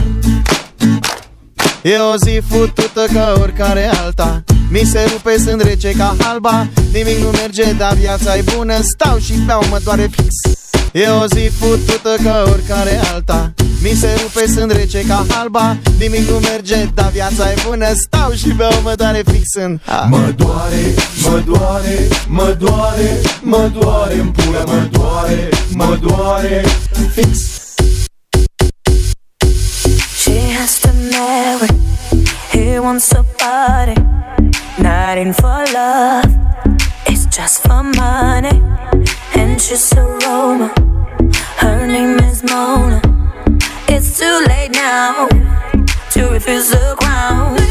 E o zi futută ca oricare alta. Mi se rupe, sunt rece ca halba Nimic nu merge, dar viața e bună. Stau și beau, mă doare fix E o zi futută ca oricare alta Mi se rupe, sunt rece ca halba Nimic nu merge, dar viața e bună Stau și beau, mă doare fix în ha. Mă doare, mă doare, mă doare, mă doare în pula, mă doare, mă doare She has to marry. He wants wants a party. Not in for love, it's just for money. And she's a Roma, her name is Mona. It's too late now to refuse the crown.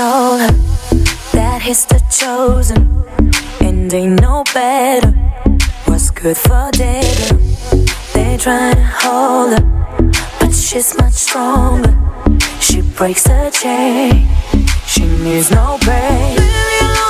Told her that he's the chosen, and they know better what's good for David. They try to hold her, but she's much stronger. She breaks her chain, she needs no break.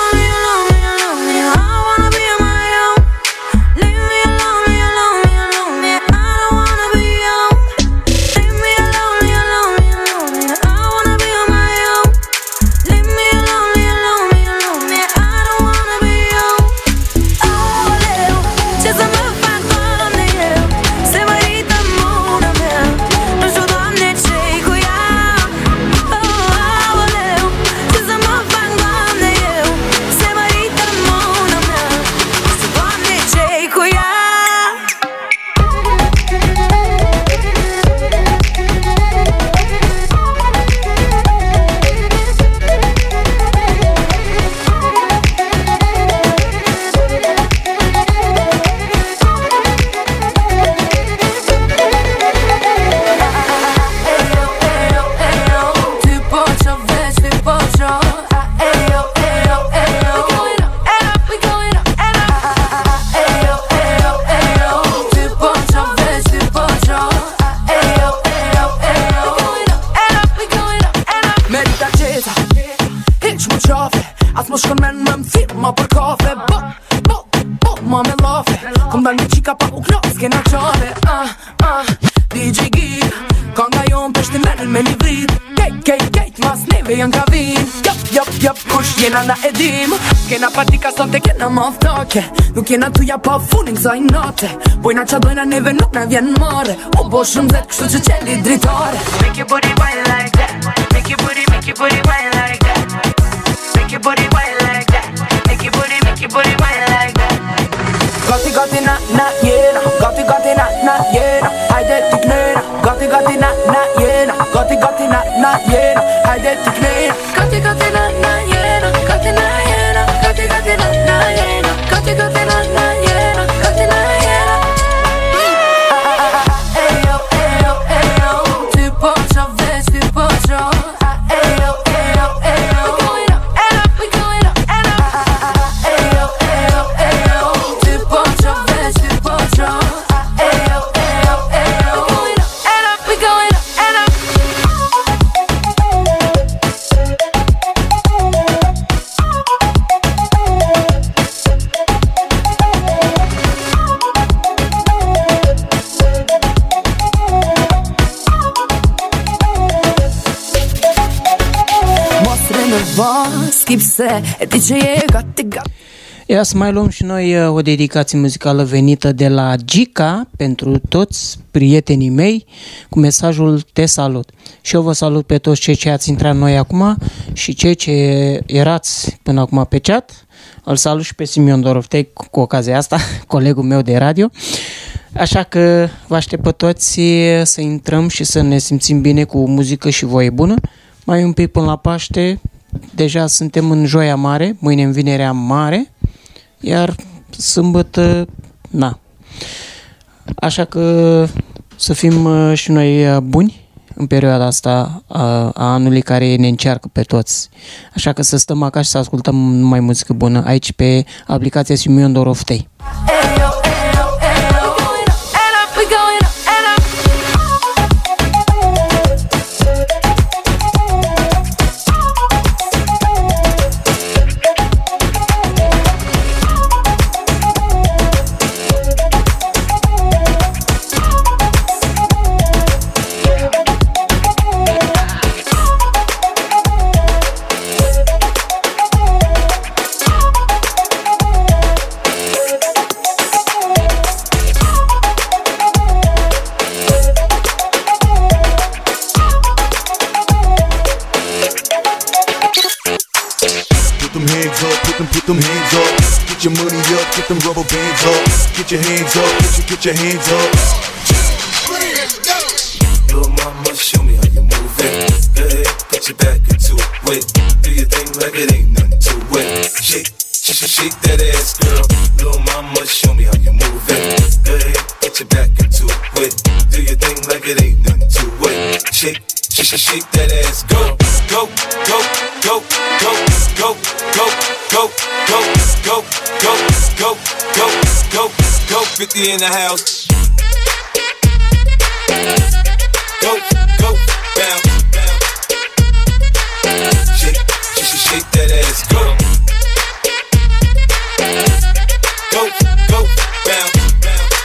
Jena na edim. Kena patika sot e kena maftake Nuk jena tuja pa funin kësaj nate Bojna qa dojna neve nuk na vjen mare U bo shumë zet kështu që qeli dritare Make your booty wine like that. Make your booty, make your booty wine like that. Make your booty wine like that. Make your booty, make your booty wine like that. Gati gati na na jena Gati gati na na jena Hajde ti knena Gati gati na na jena Gati gati na na jena Hajde ti knena Gati gati renova Schipse E di ce e gati gati Ia să mai luăm și noi uh, o dedicație muzicală venită de la Gica pentru toți prietenii mei cu mesajul Te salut. Și eu vă salut pe toți cei ce ați intrat noi acum și cei ce erați până acum pe chat. Îl salut și pe Simion Doroftei cu cu ocazia asta, colegul meu de radio. Așa că vă aștept pe toți să intrăm și să ne simțim bine cu muzică și voie bună. Mai un pic până la Paște, deja suntem în Joia Mare, mâine în Vinerea Mare, iar sâmbătă, na. Așa că să fim uh, și noi uh, buni în perioada asta a, a anului care ne încearcă pe toți. Așa că să stăm acasă și să ascultăm numai muzică bună aici pe aplicația Simeon Doroftei. We them, put them hands up. Get your money up, get them rubber bands up. Get your hands up, get your, get your hands up. Little mama, show me how you move it. Go ahead, put your back into it. Do your thing like it ain't nothing to it. Shake, shake, shake that ass, girl. Little mama, show me how you move it. Go ahead, put your back into it. Do your thing like it ain't nothing to it. Shake, shake, shake that ass, go, go, go, go, go, go. go go, go, go, go, go, go, go. go, 50 in the house. Go, go, bounce, bounce. Shake, shake, shake, that ass. Go, go, go, bounce, bounce.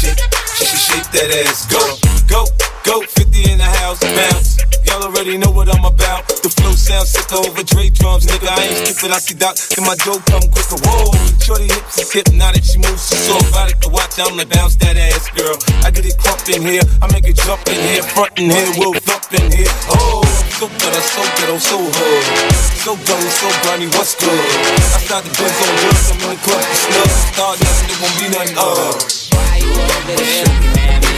Shake, shake, shake that ass. Go, go, go. 50 in the house, bounce. Already know what I'm about. The flow sounds sicker over Dre drums, nigga. I ain't skipping. I see Doc in my dough come quicker. Whoa, shorty hips is hypnotic. She moves so erotic to watch. I'm like bounce that ass, girl. I get it crump in here. I make it jump in here, front in here, we'll thump in here. Oh, so good, so good, I'm so hood. So gully, so grimy, what's good? I start the Benz on wheels, I'm in the club, the snub. Start nothing, it won't be nothing. Uh. Why you over there looking at me?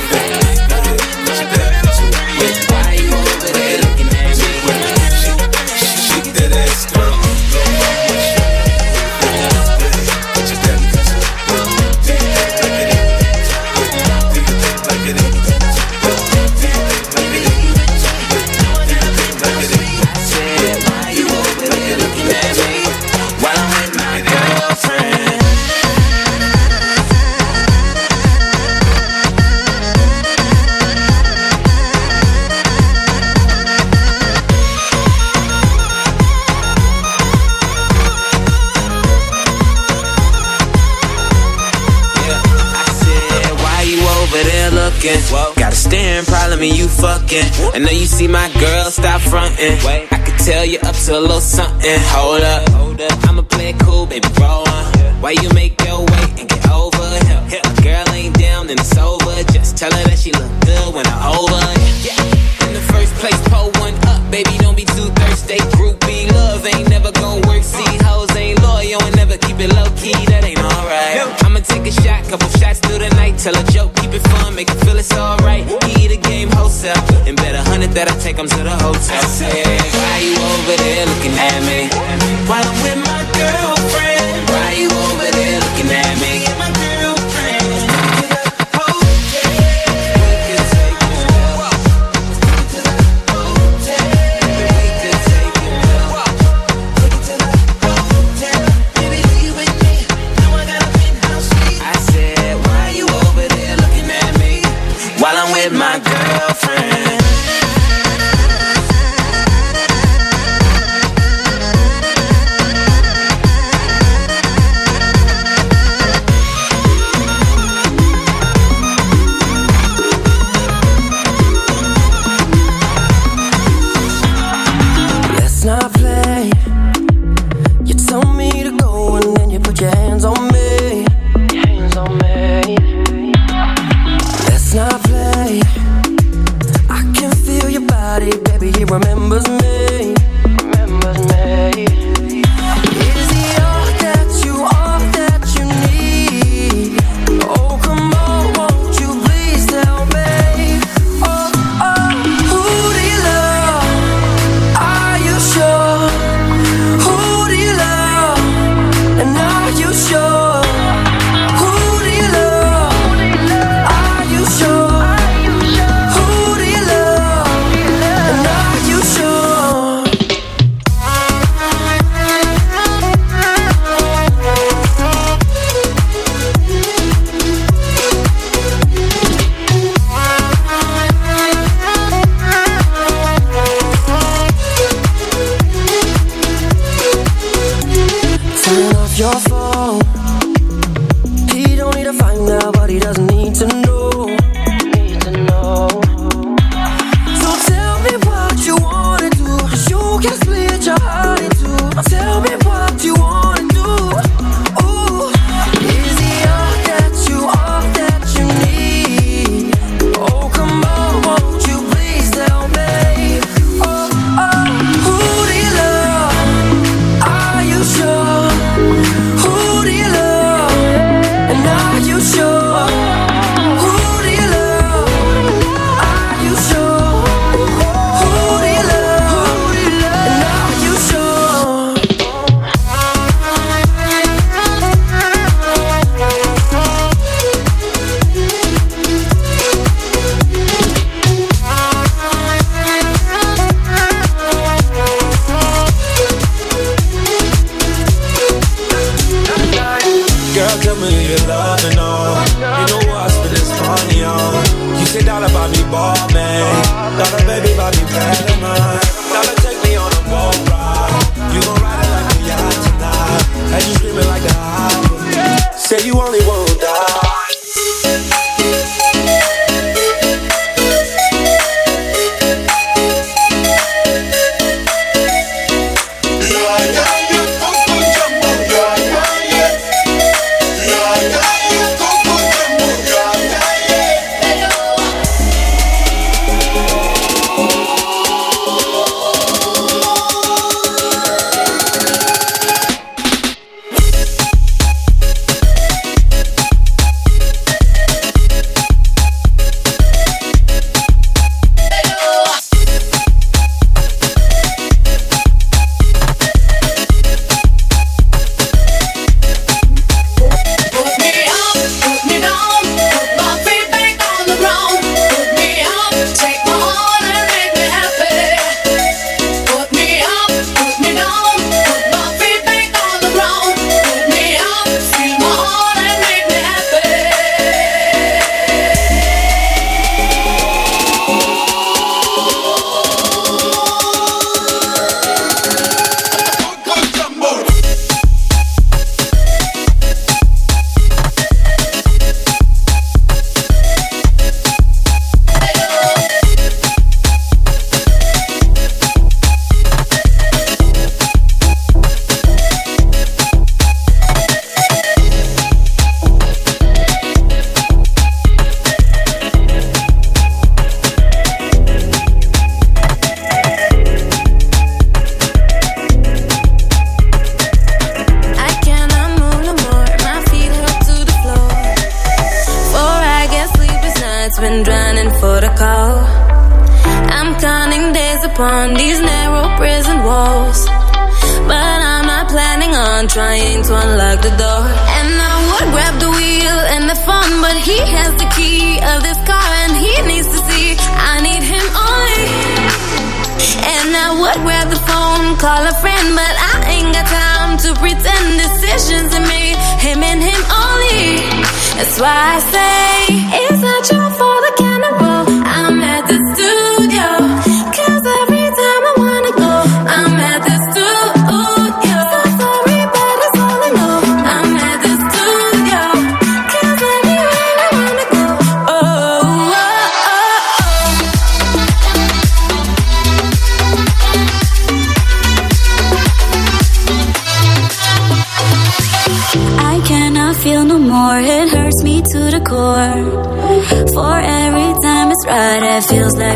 There looking? Got a staring problem and you fucking. I know you see my girl, stop fronting. I could tell you up to a little something. Hold up, hold up. I'ma play it cool, baby, roll on. Why you make your way and get over? A girl ain't down and it's over. Just tell her that she look good when I over. Yeah. In the first place, pull one up, baby, don't be too thirsty. Groupie love ain't never gonna work. See, hoes keep it low key. That ain't alright. I'ma take a shot, couple shots through the night. Tell a joke, keep it fun, make it feel it's alright. Eat a game wholesale and bet a hundred that I take 'em to the hotel. I said, why you over there looking at me? While I'm with my girlfriend. Why you over there looking at me?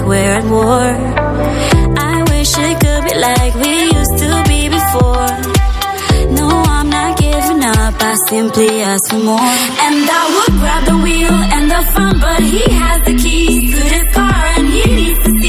Like we're at war. I wish it could be like we used to be before. No, I'm not giving up, I simply ask for more. And I would grab the wheel and the phone, but he has the keys to this car and he needs to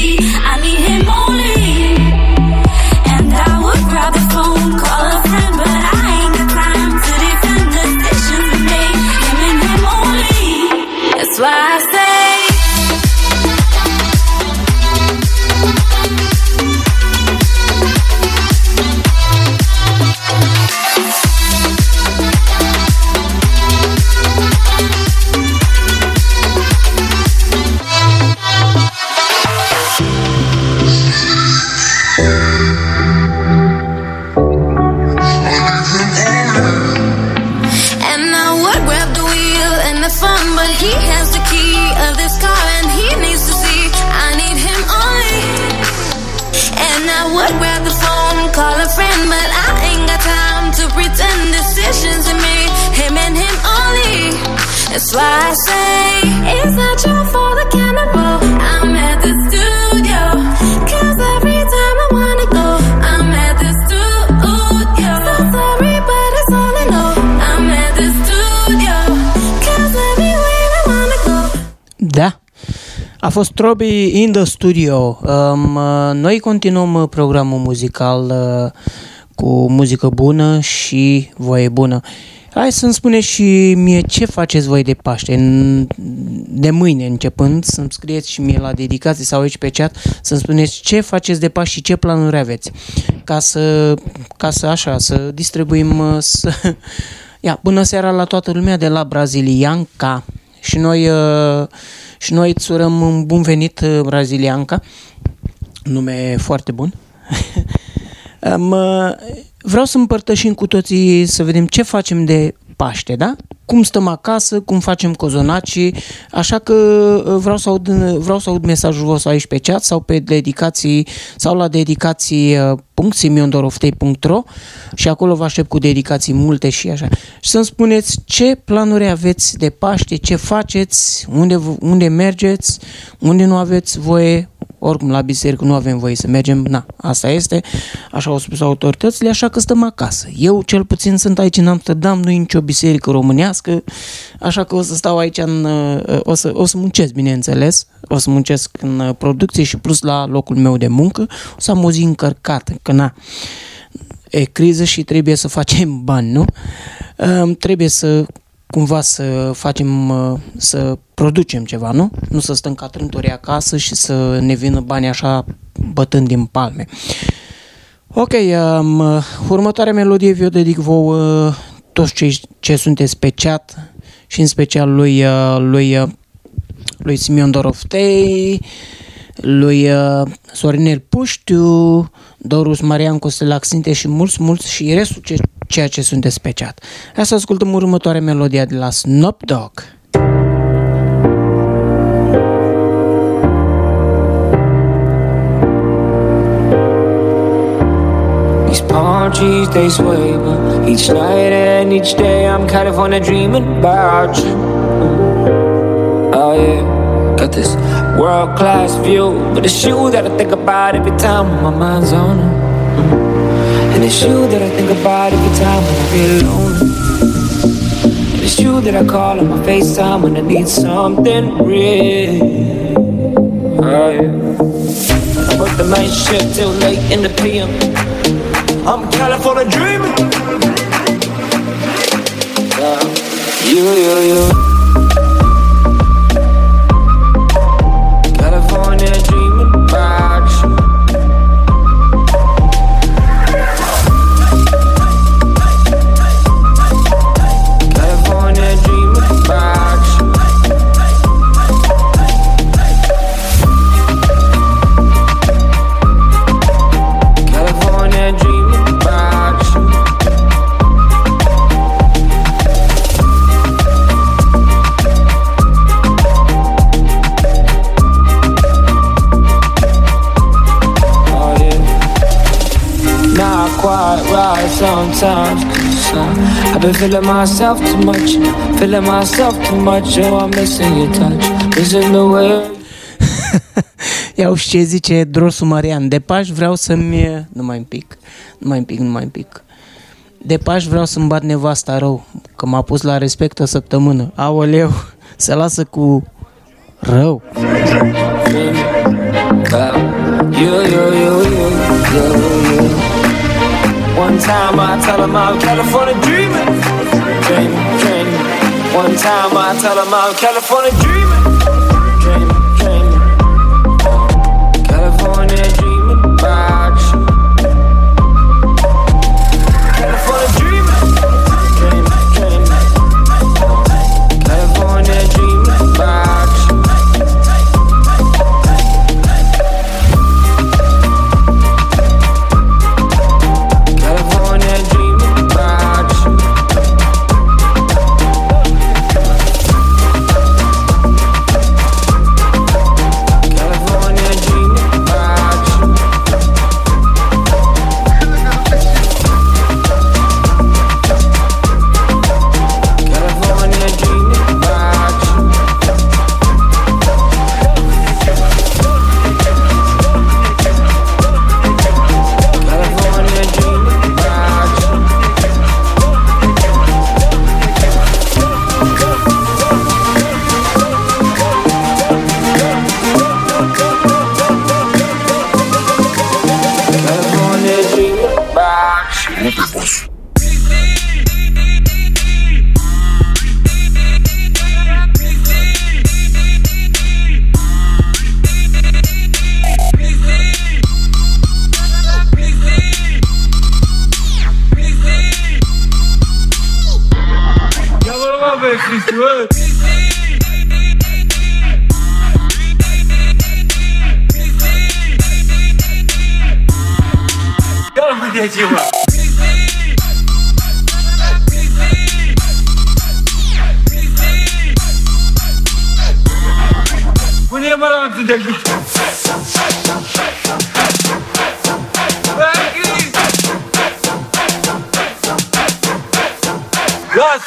fost Robbie in the studio. Um, uh, noi continuăm uh, programul muzical uh, cu muzică bună și voie bună. Hai să-mi spuneți și mie ce faceți voi de Paște, în- de mâine începând, să-mi scrieți și mie la dedicații sau aici pe chat, să-mi spuneți ce faceți de Paște și ce planuri aveți, ca să, ca să așa, să distribuim, uh, să... Ia, bună seara la toată lumea de la Brazilianca și noi, uh, și noi îți urăm un bun venit, uh, Brazilianca, nume foarte bun. Mă, vreau să împărtășim cu toții să vedem ce facem de Paște, da? Cum stăm acasă, cum facem cozonacii, așa că uh, vreau să aud, vreau să aud mesajul vostru aici pe chat sau pe dedicații sau la dedicații uh, .simiondorovtei.ro și acolo vă aștept cu dedicații multe și așa. Și să-mi spuneți ce planuri aveți de Paște, ce faceți, unde, v- unde mergeți, unde nu aveți voie, oricum la biserică nu avem voie să mergem, na, asta este, așa au spus autoritățile, așa că stăm acasă. Eu cel puțin sunt aici în Amsterdam, nu e nicio biserică românească, așa că o să stau aici în, uh, o să, o să muncesc, bineînțeles, o să muncesc în uh, producție și plus la locul meu de muncă, o să am o zi încărcată, că na, e criză și trebuie să facem bani, nu? Um, trebuie să cumva să facem, uh, să producem ceva, nu? Nu să stăm ca trânturi acasă și să ne vină bani așa bătând din palme. Ok, um, uh, următoarea melodie vi-o dedic vouă uh, toți cei ce sunteți pe chat și în special lui, uh, lui, uh, lui Simion Doroftei, lui uh, Sorinel Puștiu, Dorus Marian Costelac Sinte și mulți, mulți și restul ce, ceea ce sunteți pe chat. Hai să ascultăm următoarea melodie de la Snoop Dogg. These palm trees, they sway, but each night and each day I'm California dreaming about you. Oh yeah, got this world class view, but it's you that I think about every time when my mind's on it. And it's you that I think about every time when I feel lonely. And it's you that I call on my FaceTime when I need something real. Oh yeah. work the night shift till late in the PM. I'm California dreaming. Yeah. You, you, you. Quite right sometimes. 'cause, uh, I've been feeling myself too much. Feeling myself too much. Oh, I'm missing your touch. Missing the way. Ia și ce zice Drosu Marian. De Paș vreau să-mi... Nu mai un pic. Nu mai un pic, nu mai un pic. De Paș vreau să-mi bat nevasta rău, că m-a pus la respect o săptămână. Aoleu, se lasă cu rău. You, you, you, you, you, you. One time I tell him I'm California dreaming, dreaming, dreaming. One time I tell him I'm California dreaming, dreaming,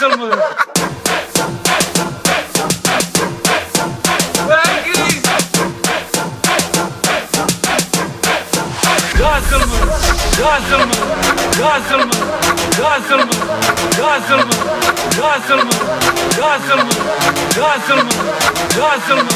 Lasă-l, mă! Bă, Chris! Lasă-l, mă! Lasă-l, mă! Lasă-l, mă! Lasă-l, mă! Lasă-l, mă! Lasă-l, mă! Lasă-l, mă!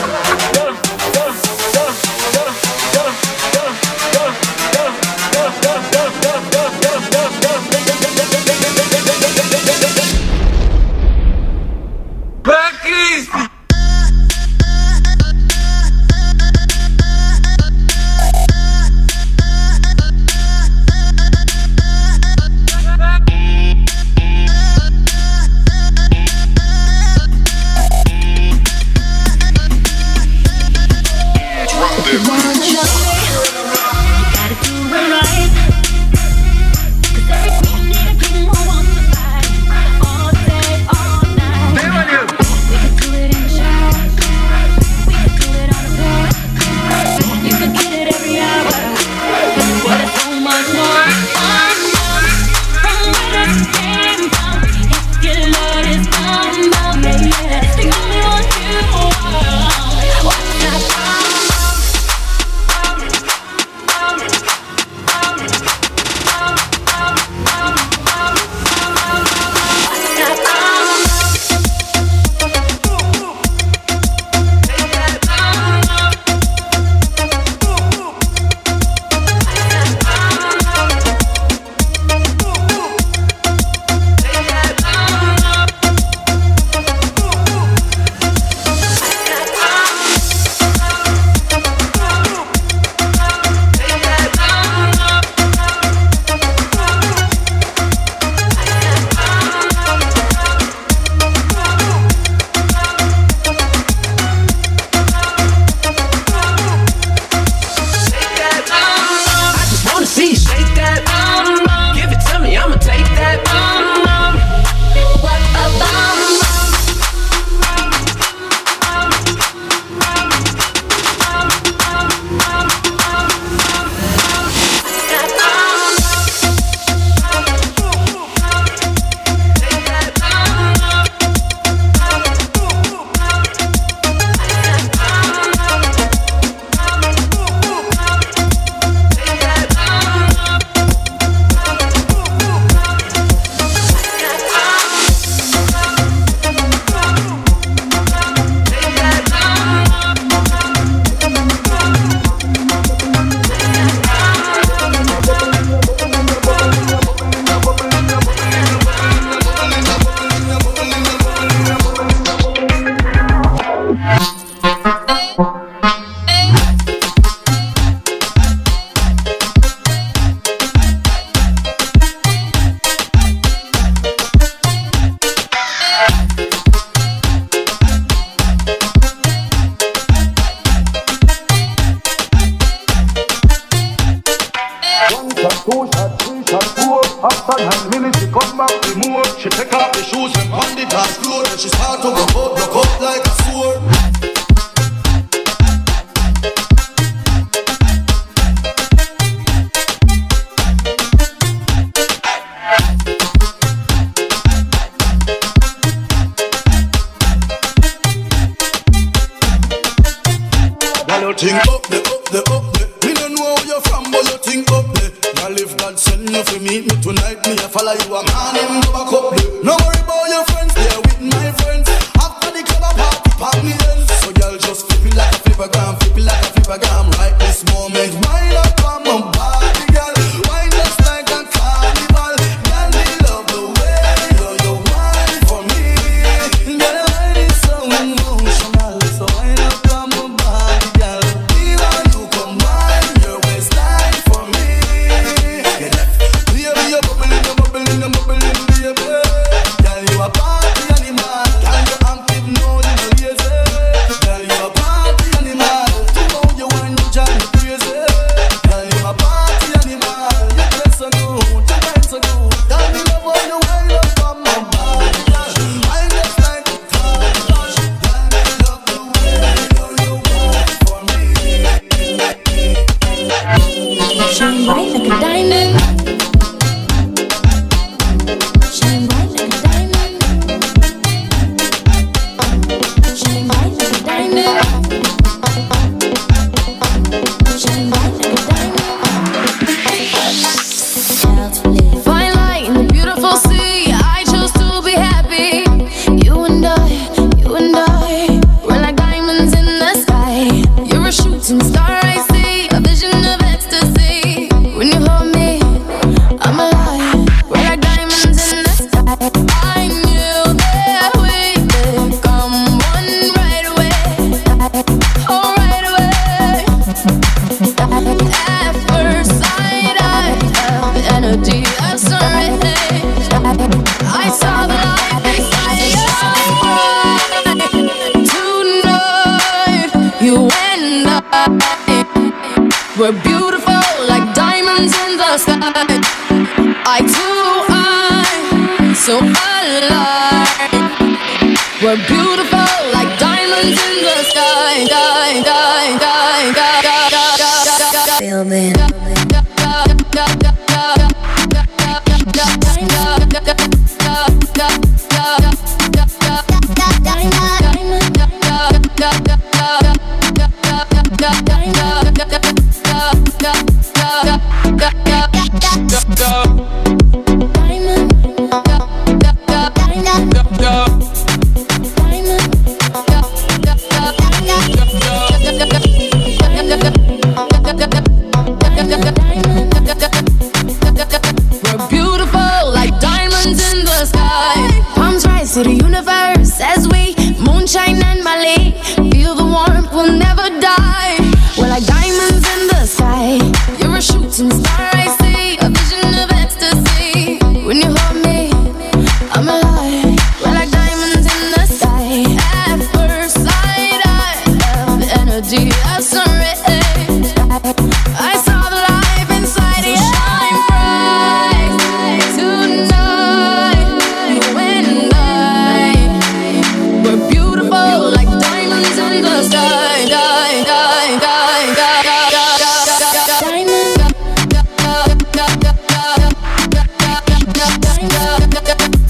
go, go, go.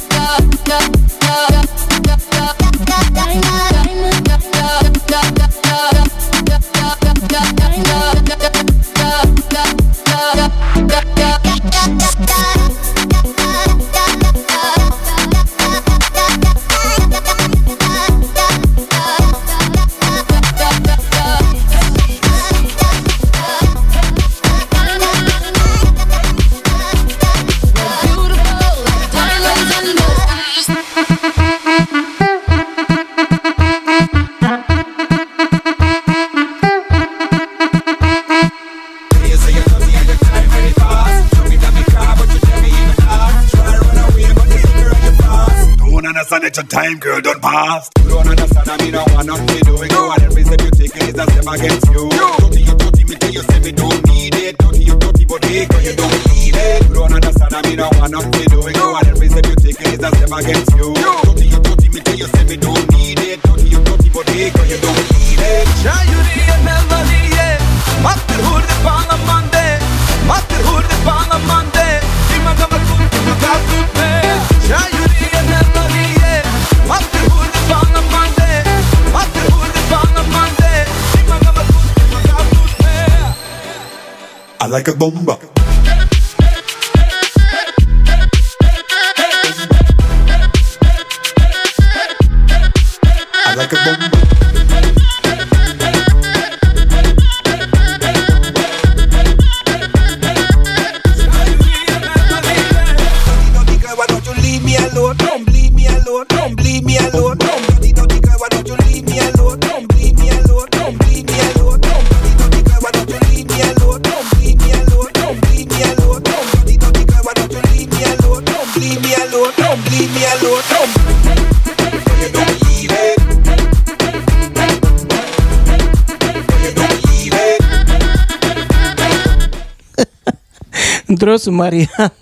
Drosul Marian,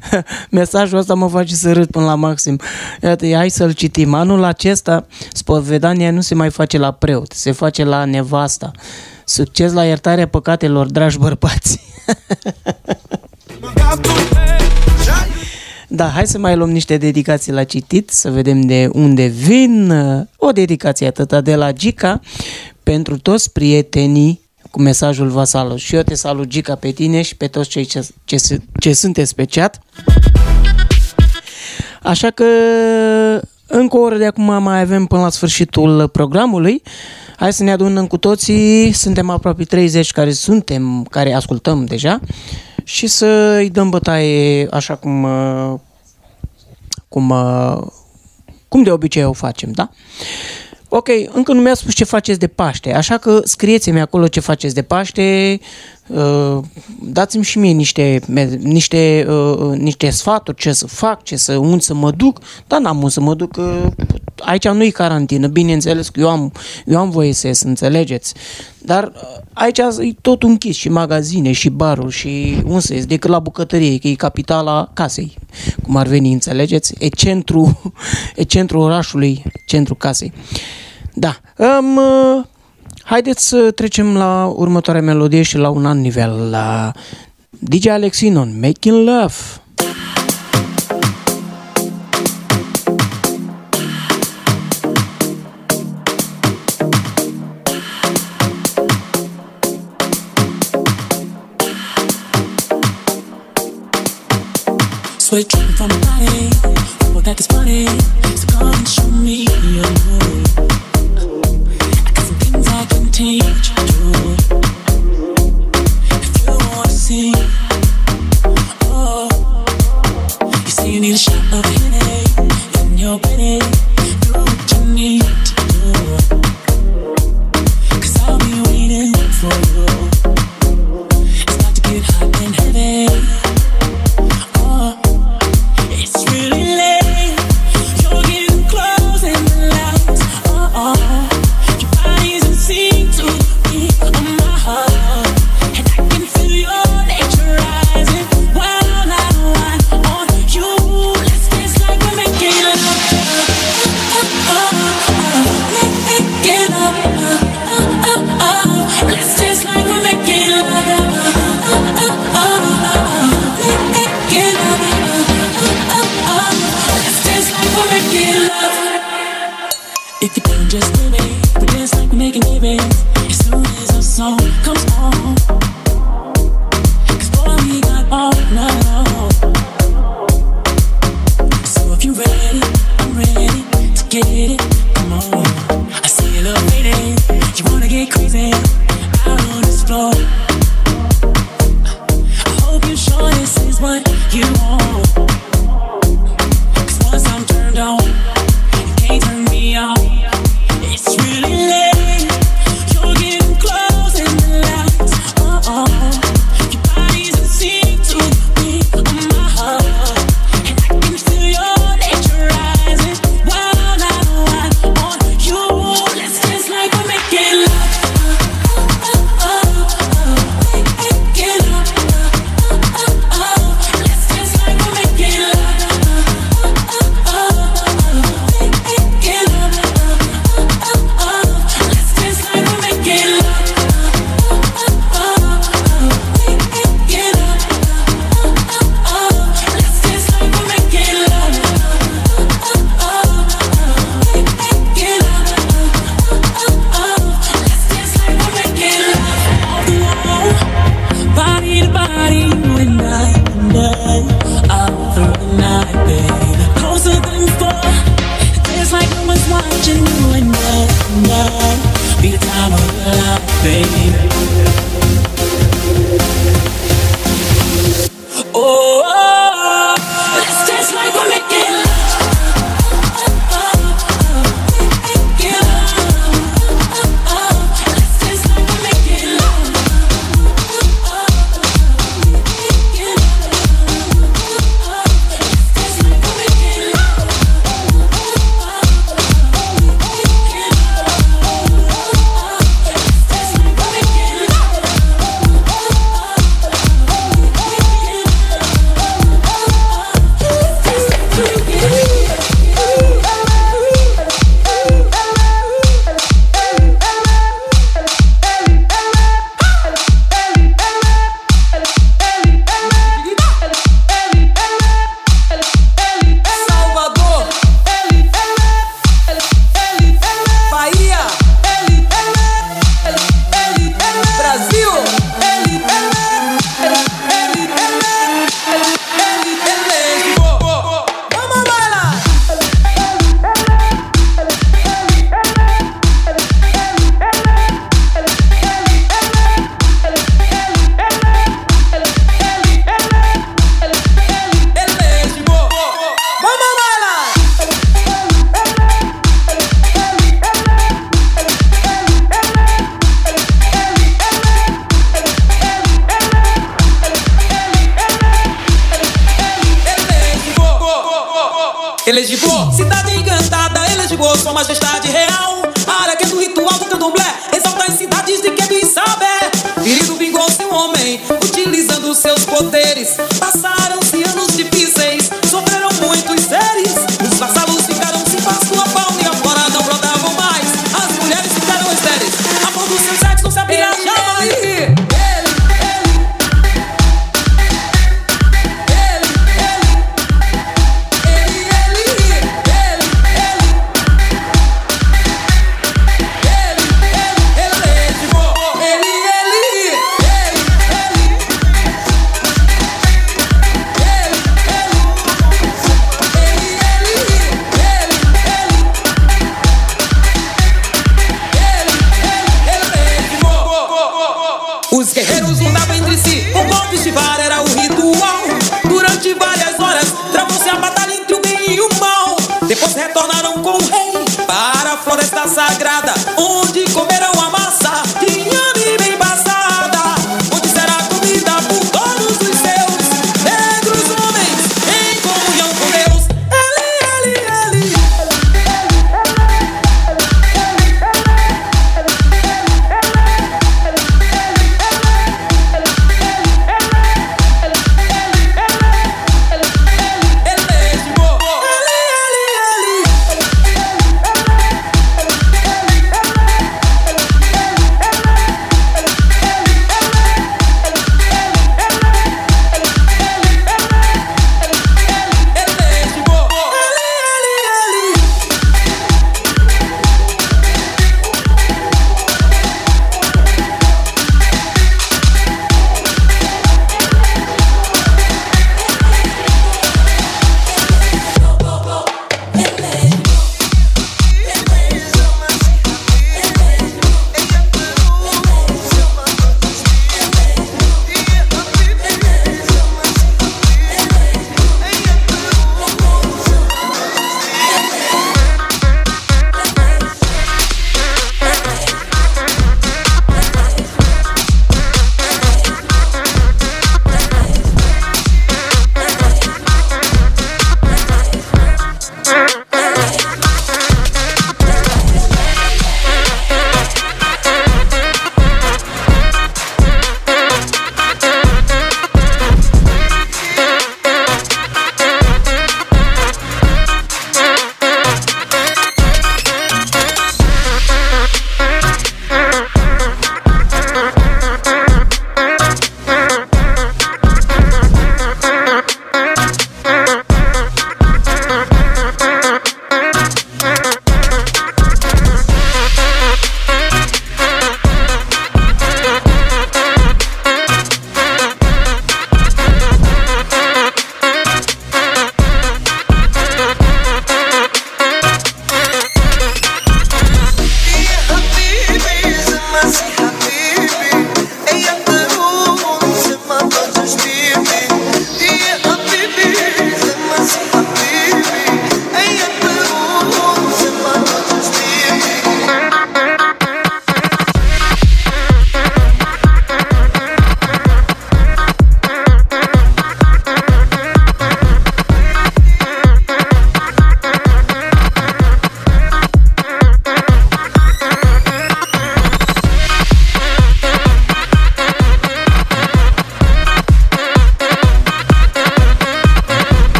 mesajul ăsta mă face să râd până la maxim. Iată, hai să-l citim. Anul acesta, spovedania nu se mai face la preot, se face la nevasta. Succes la iertarea păcatelor, dragi bărbați. Da, hai să mai luăm niște dedicații la citit, să vedem de unde vin. O dedicație atâta de la Gica pentru toți prietenii cu mesajul vasală. Și eu te salut, Gica, pe tine și pe toți cei ce, ce, se- ce sunteți pe chat. Așa că încă o oră de acum mai avem până la sfârșitul programului. Hai să ne adunăm cu toții, suntem aproape 30 care suntem, care ascultăm deja și să îi dăm bătaie așa cum, uh, cum, uh, cum de obicei o facem, da? Ok, încă nu mi-a spus ce faceți de Paște, așa că scrieți-mi acolo ce faceți de Paște, uh, dați-mi și mie niște, me- niște, uh, niște sfaturi, ce să fac, ce să, unde să mă duc, dar n-am unde să mă duc, uh, aici nu-i carantină, bineînțeles că eu am, eu am voie să ies, înțelegeți, dar uh, aici e tot închis, și magazine, și baruri, și unde să ies, decât la bucătărie, că e capitala casei, cum ar veni, înțelegeți, e centru, e centru orașului, centru casei. Da. Um, uh, haideți să trecem la următoarea melodie și la un alt nivel, la DJ Alexinon, Making Love. Sweat dripping from body. People that is things I can teach If you don't just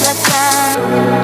the time.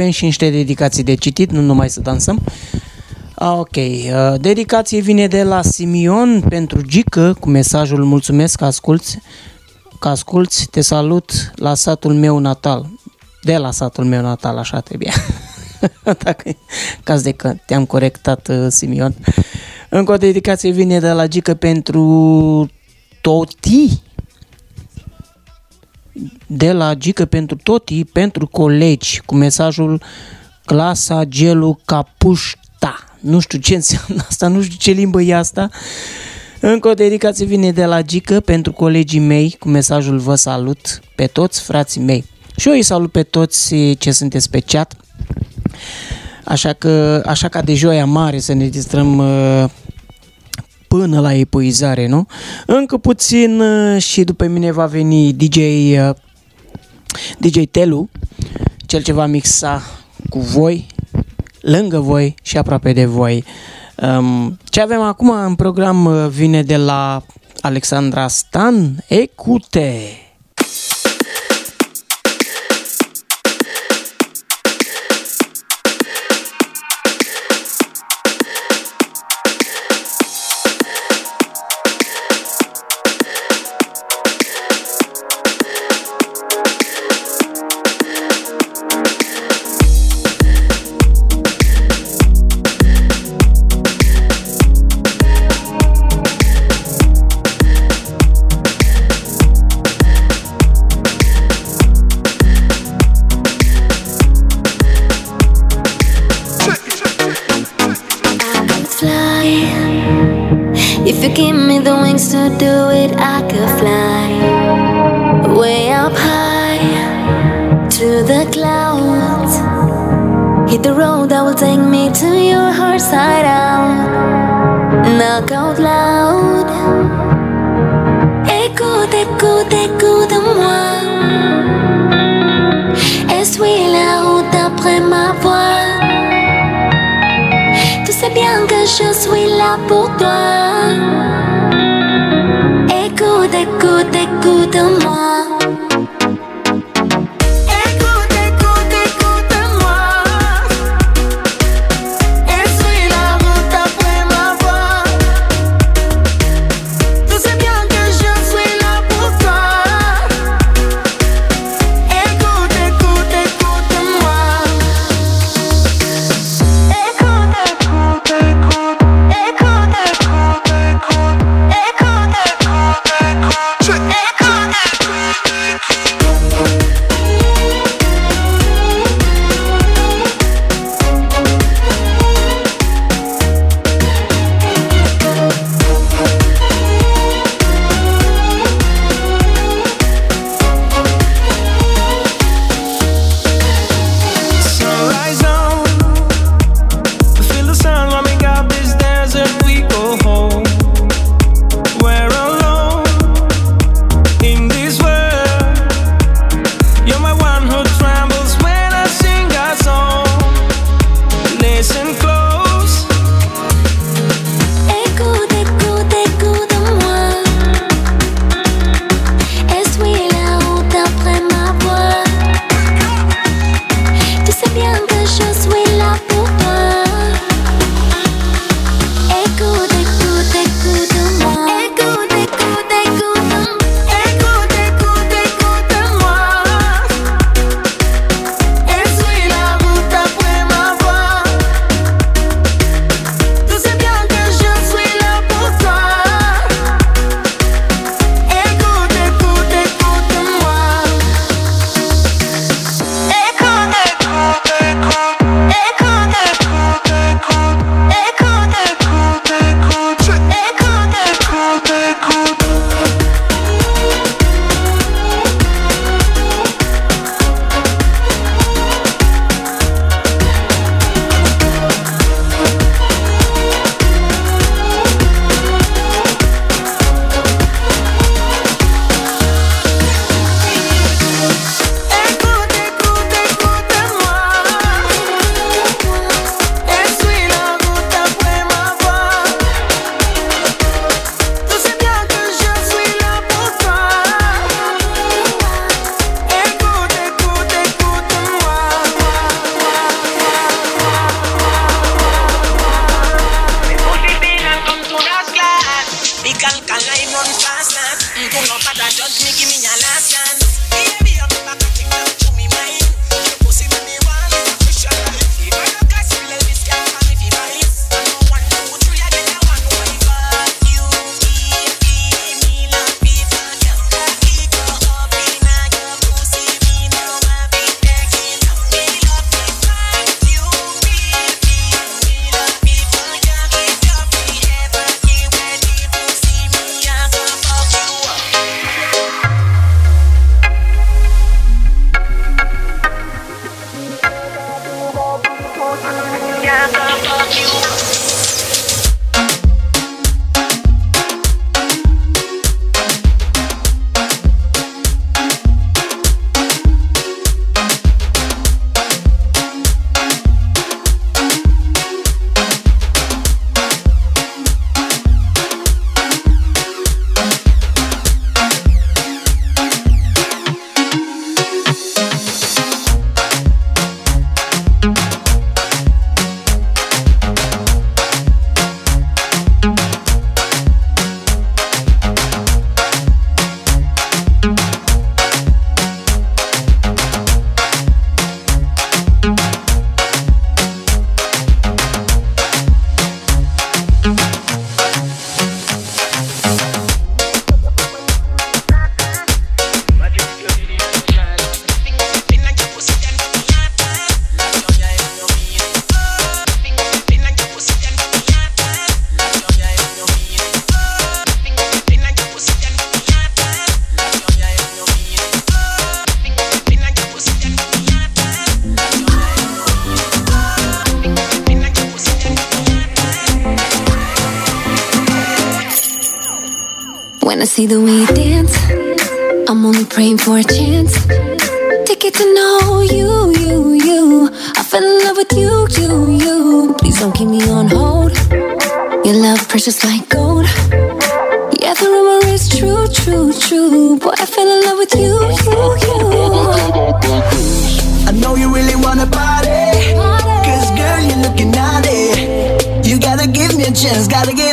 Avem și niște dedicații de citit, nu numai să dansăm. Ah, Ok, uh, dedicație vine de la Simion pentru Gică cu mesajul Mulțumesc că asculți, că asculți, te salut la satul meu natal. De la satul meu natal, așa trebuia. Dacă e caz de că te-am corectat, uh, Simion. Încă o dedicație vine de la Gică pentru Toti, de la Gică pentru Toti, pentru colegi, cu mesajul clasa gelu capușta. Nu știu ce înseamnă asta, nu știu ce limbă e asta. Încă o dedicație vine de la Gică pentru colegii mei, cu mesajul vă salut pe toți frații mei. Și eu îi salut pe toți ce sunteți pe chat. Așa că, așa ca de joia mare să ne distrăm uh, până la epuizare, nu? Încă puțin uh, și după mine va veni DJ, uh, DJ Telu, cel ce va mixa cu voi, lângă voi și aproape de voi. Um, ce avem acum în program uh, vine de la Alexandra Stan, Ecute! see the way you dance. I'm only praying for a chance to get to know you, you, you. I fell in love with you, you, you. Please don't keep me on hold. Your love precious like gold. Yeah, the rumor is true, true, true. Boy, I fell in love with you, you, you. I know you really wanna party. Cause girl, you're looking naughty. You gotta give me a chance, gotta give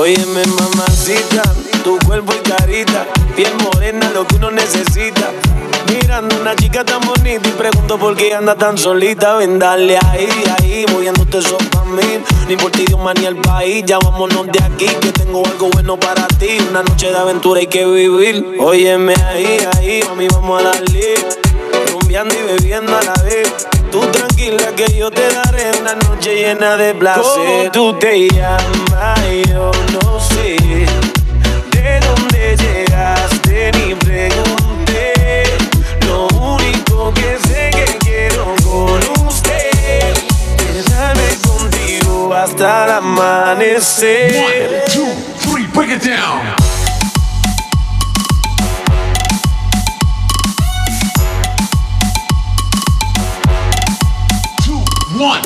Óyeme mamacita, tu cuerpo y carita, piel morena, lo que uno necesita. Mirando una chica tan bonita y pregunto por qué anda tan solita. Ven, dale ahí, ahí, moviéndote eso pa' mí. No importa idioma ni el país, ya vámonos de aquí, que tengo algo bueno para ti. Una noche de aventura hay que vivir. Óyeme ahí, ahí, mami, vamos a darle. Rumbeando y bebiendo a la vez. Tú tranquila que yo te daré una noche llena de placer. Tú te llamas, yo no sé de dónde llegaste ni pregunté. Lo único que sé que quiero con usted quedarme contigo hasta el amanecer. One, two, three, break it down. One,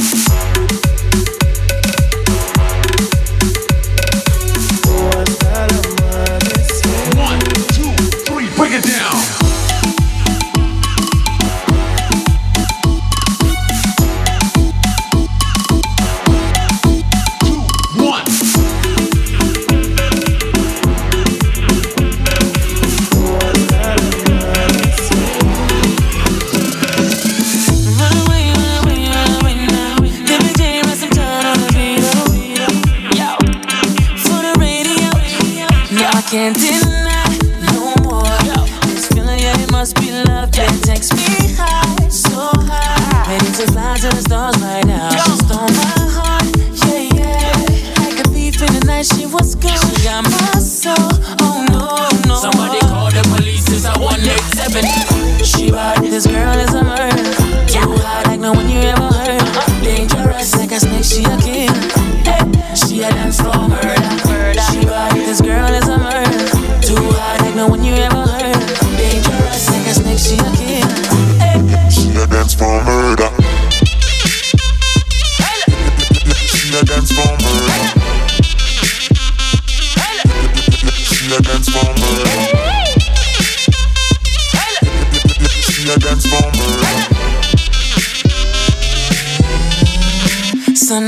Can't deny no more. This feeling, yeah, it must be love. It takes me high, so high. Ready to fly to the stars right now. She stole my heart, yeah, yeah. Like a thief in the night, she was gone. She got my soul, oh no, no. Somebody call the police, it's a 187. She bad, this girl is a murder. Too hot like no one you ever heard. Uh-huh. Dangerous like a snake, she a killer.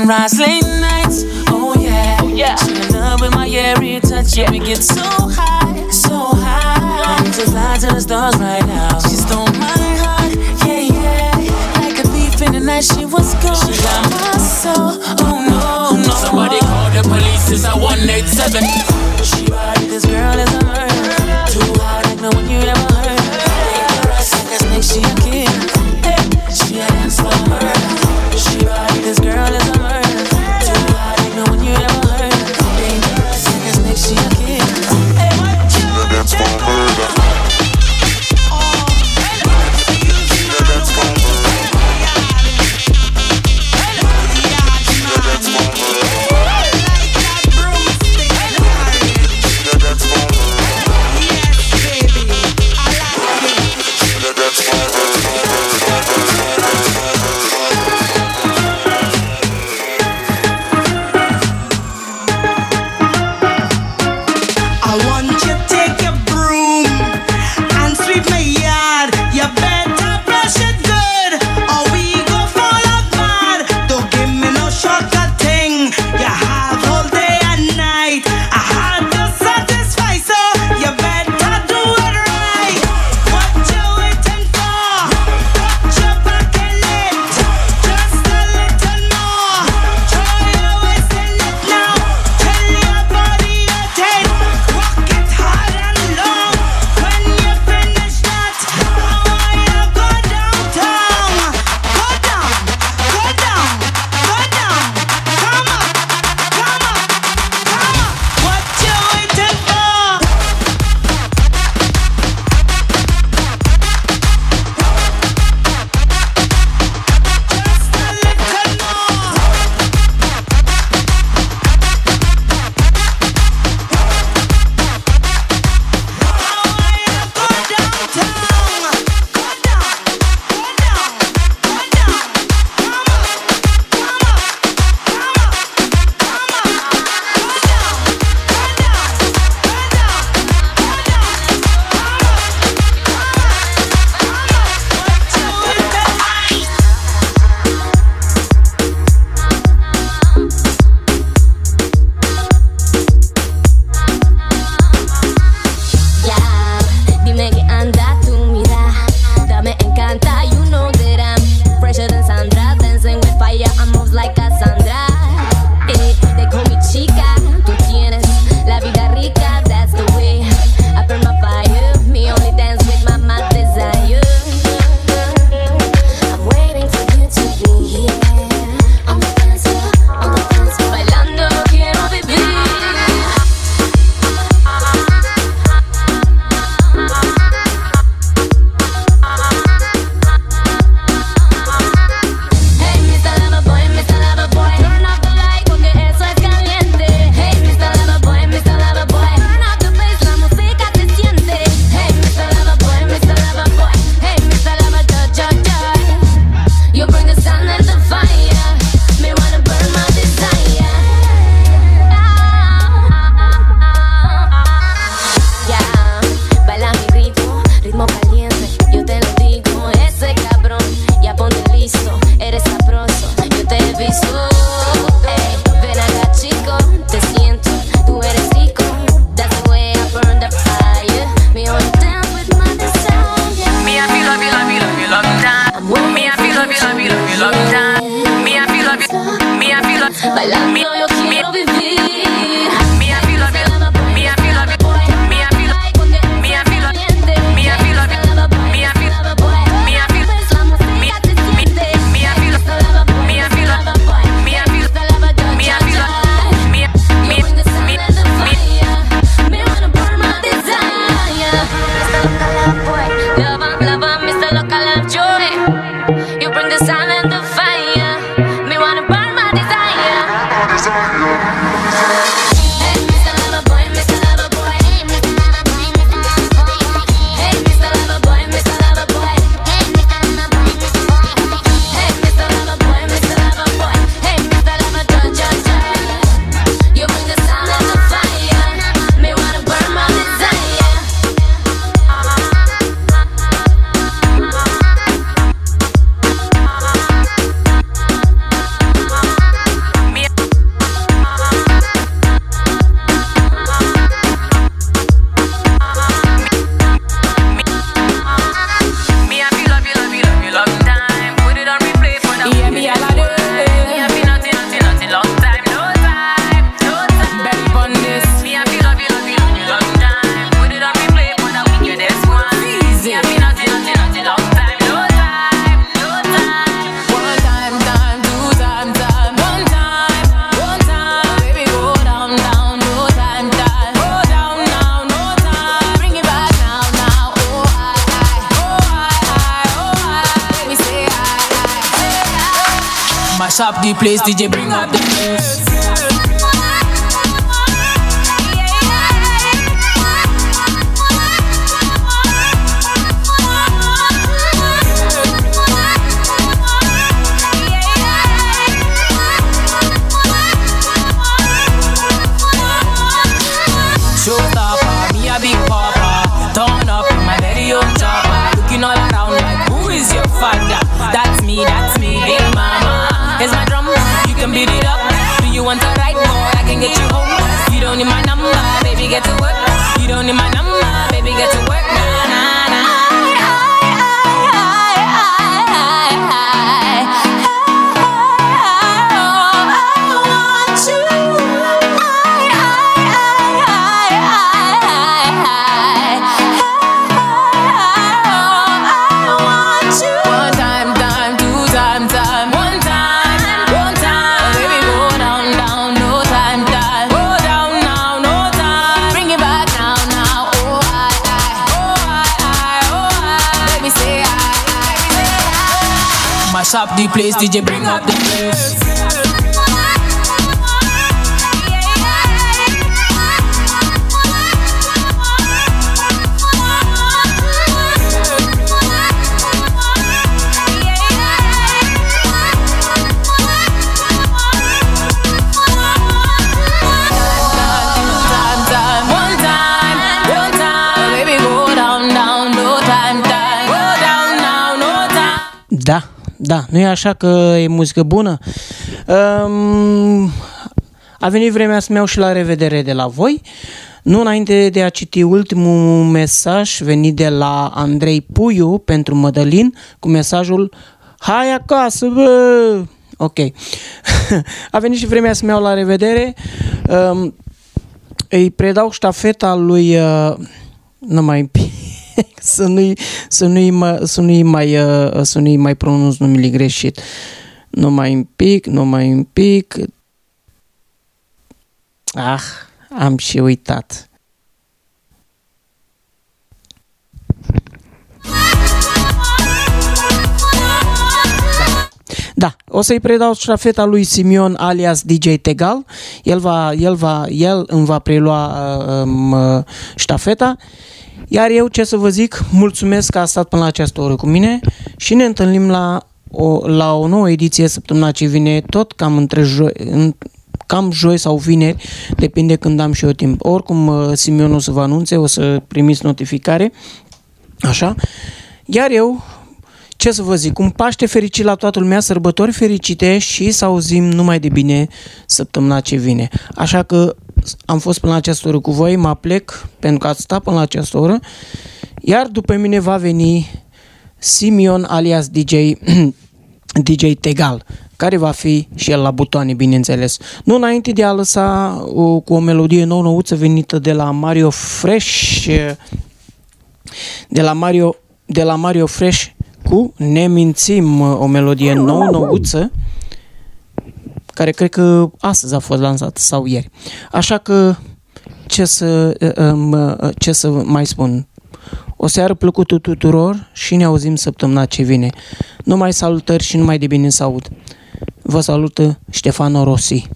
Sunrise, late nights, oh yeah. Oh, yeah. She in love with my airy touch, yeah. We get so high, so high. Ready to fly to the stars right now. She stole my heart, yeah, yeah. Like a thief in the night, she was gone. She got my soul, oh no, no. Somebody call the police, it's a 187. She bad, this girl is a murder. place, DJ așa că e muzică bună. Um, a venit vremea să-mi iau și la revedere de la voi. Nu înainte de a citi ultimul mesaj venit de la Andrei Puiu pentru Mădălin cu mesajul Hai acasă, bă! Ok. a venit și vremea să-mi iau la revedere. Um, îi predau ștafeta lui... Uh, nu mai... să, nu-i, să, nu-i, mă, să, nu-i mai, uh, uh, să nu-i mai pronunț numele greșit. nu mai un pic, nu mai un pic. Ah, am și uitat. Da, o să-i predau ștafeta lui Simion alias DJ Tegal. El, va, el, va, el îmi va prelua uh, um, ștafeta iar eu ce să vă zic, mulțumesc că a stat până la această oră cu mine și ne întâlnim la o, la o nouă ediție săptămâna ce vine, tot cam între joi, în, cam joi sau vineri, depinde când am și eu timp. Oricum, uh, Simion o să vă anunțe, o să primiți notificare, așa. Iar eu, ce să vă zic, un Paște fericit la toată lumea, sărbători fericite și să auzim numai de bine săptămâna ce vine. Așa că am fost până la această oră cu voi, mă plec pentru că ați stat până la această oră, iar după mine va veni Simion alias DJ, DJ Tegal, care va fi și el la butoane, bineînțeles. Nu înainte de a lăsa o, cu o melodie nou-nouță venită de la Mario Fresh, de la Mario, de la Mario Fresh cu Ne mințim, o melodie nouă nouță care cred că astăzi a fost lansată sau ieri. Așa că ce să, um, ce să mai spun? O seară plăcută tuturor și ne auzim săptămâna ce vine. Numai salutări și numai de bine să aud. Vă salută Ștefano Rossi.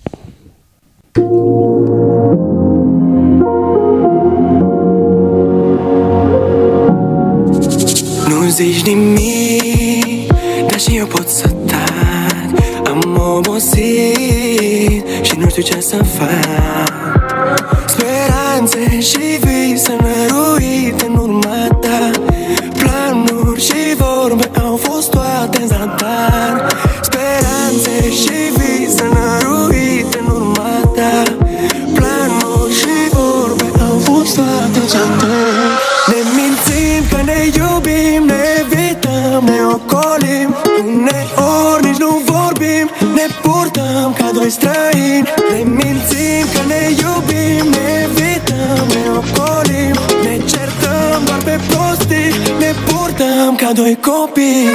Nu zici nimic, dar și eu pot să tac Am obosit și nu știu ce să fac. Speranțe și vise năruite în urma ta. Planuri și vorbe au fost toate în zadar Speranțe și vise năruite în urma ta. Planuri și vorbe au fost toate în zadar doi străini Ne mințim că ne iubim, ne evităm, ne ocolim Ne certăm doar pe prostii, ne purtăm ca doi copii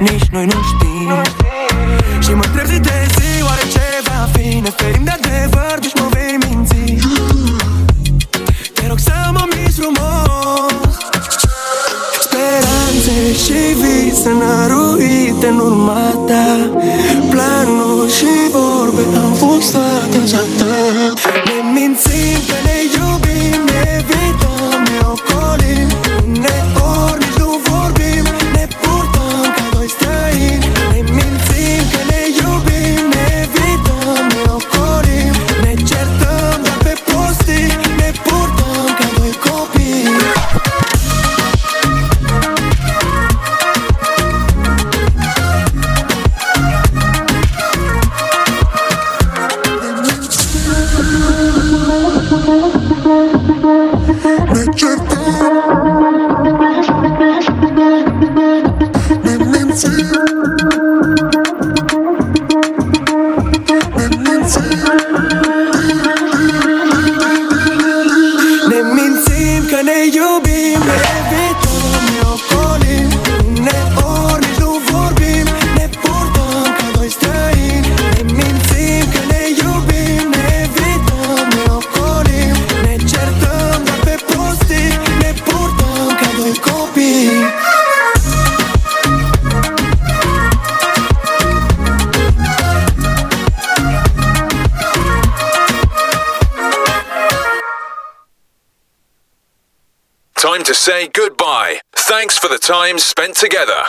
nici noi nu știm. Și mă întreb zi de zi, oare ce va fi? Ne ferim de adevăr, deci mă vei minți. Te rog să mă minți frumos. Speranțe și vise năruite în urma ta. Planuri și vorbe au fost toate în zadar Ne mințim time spent together.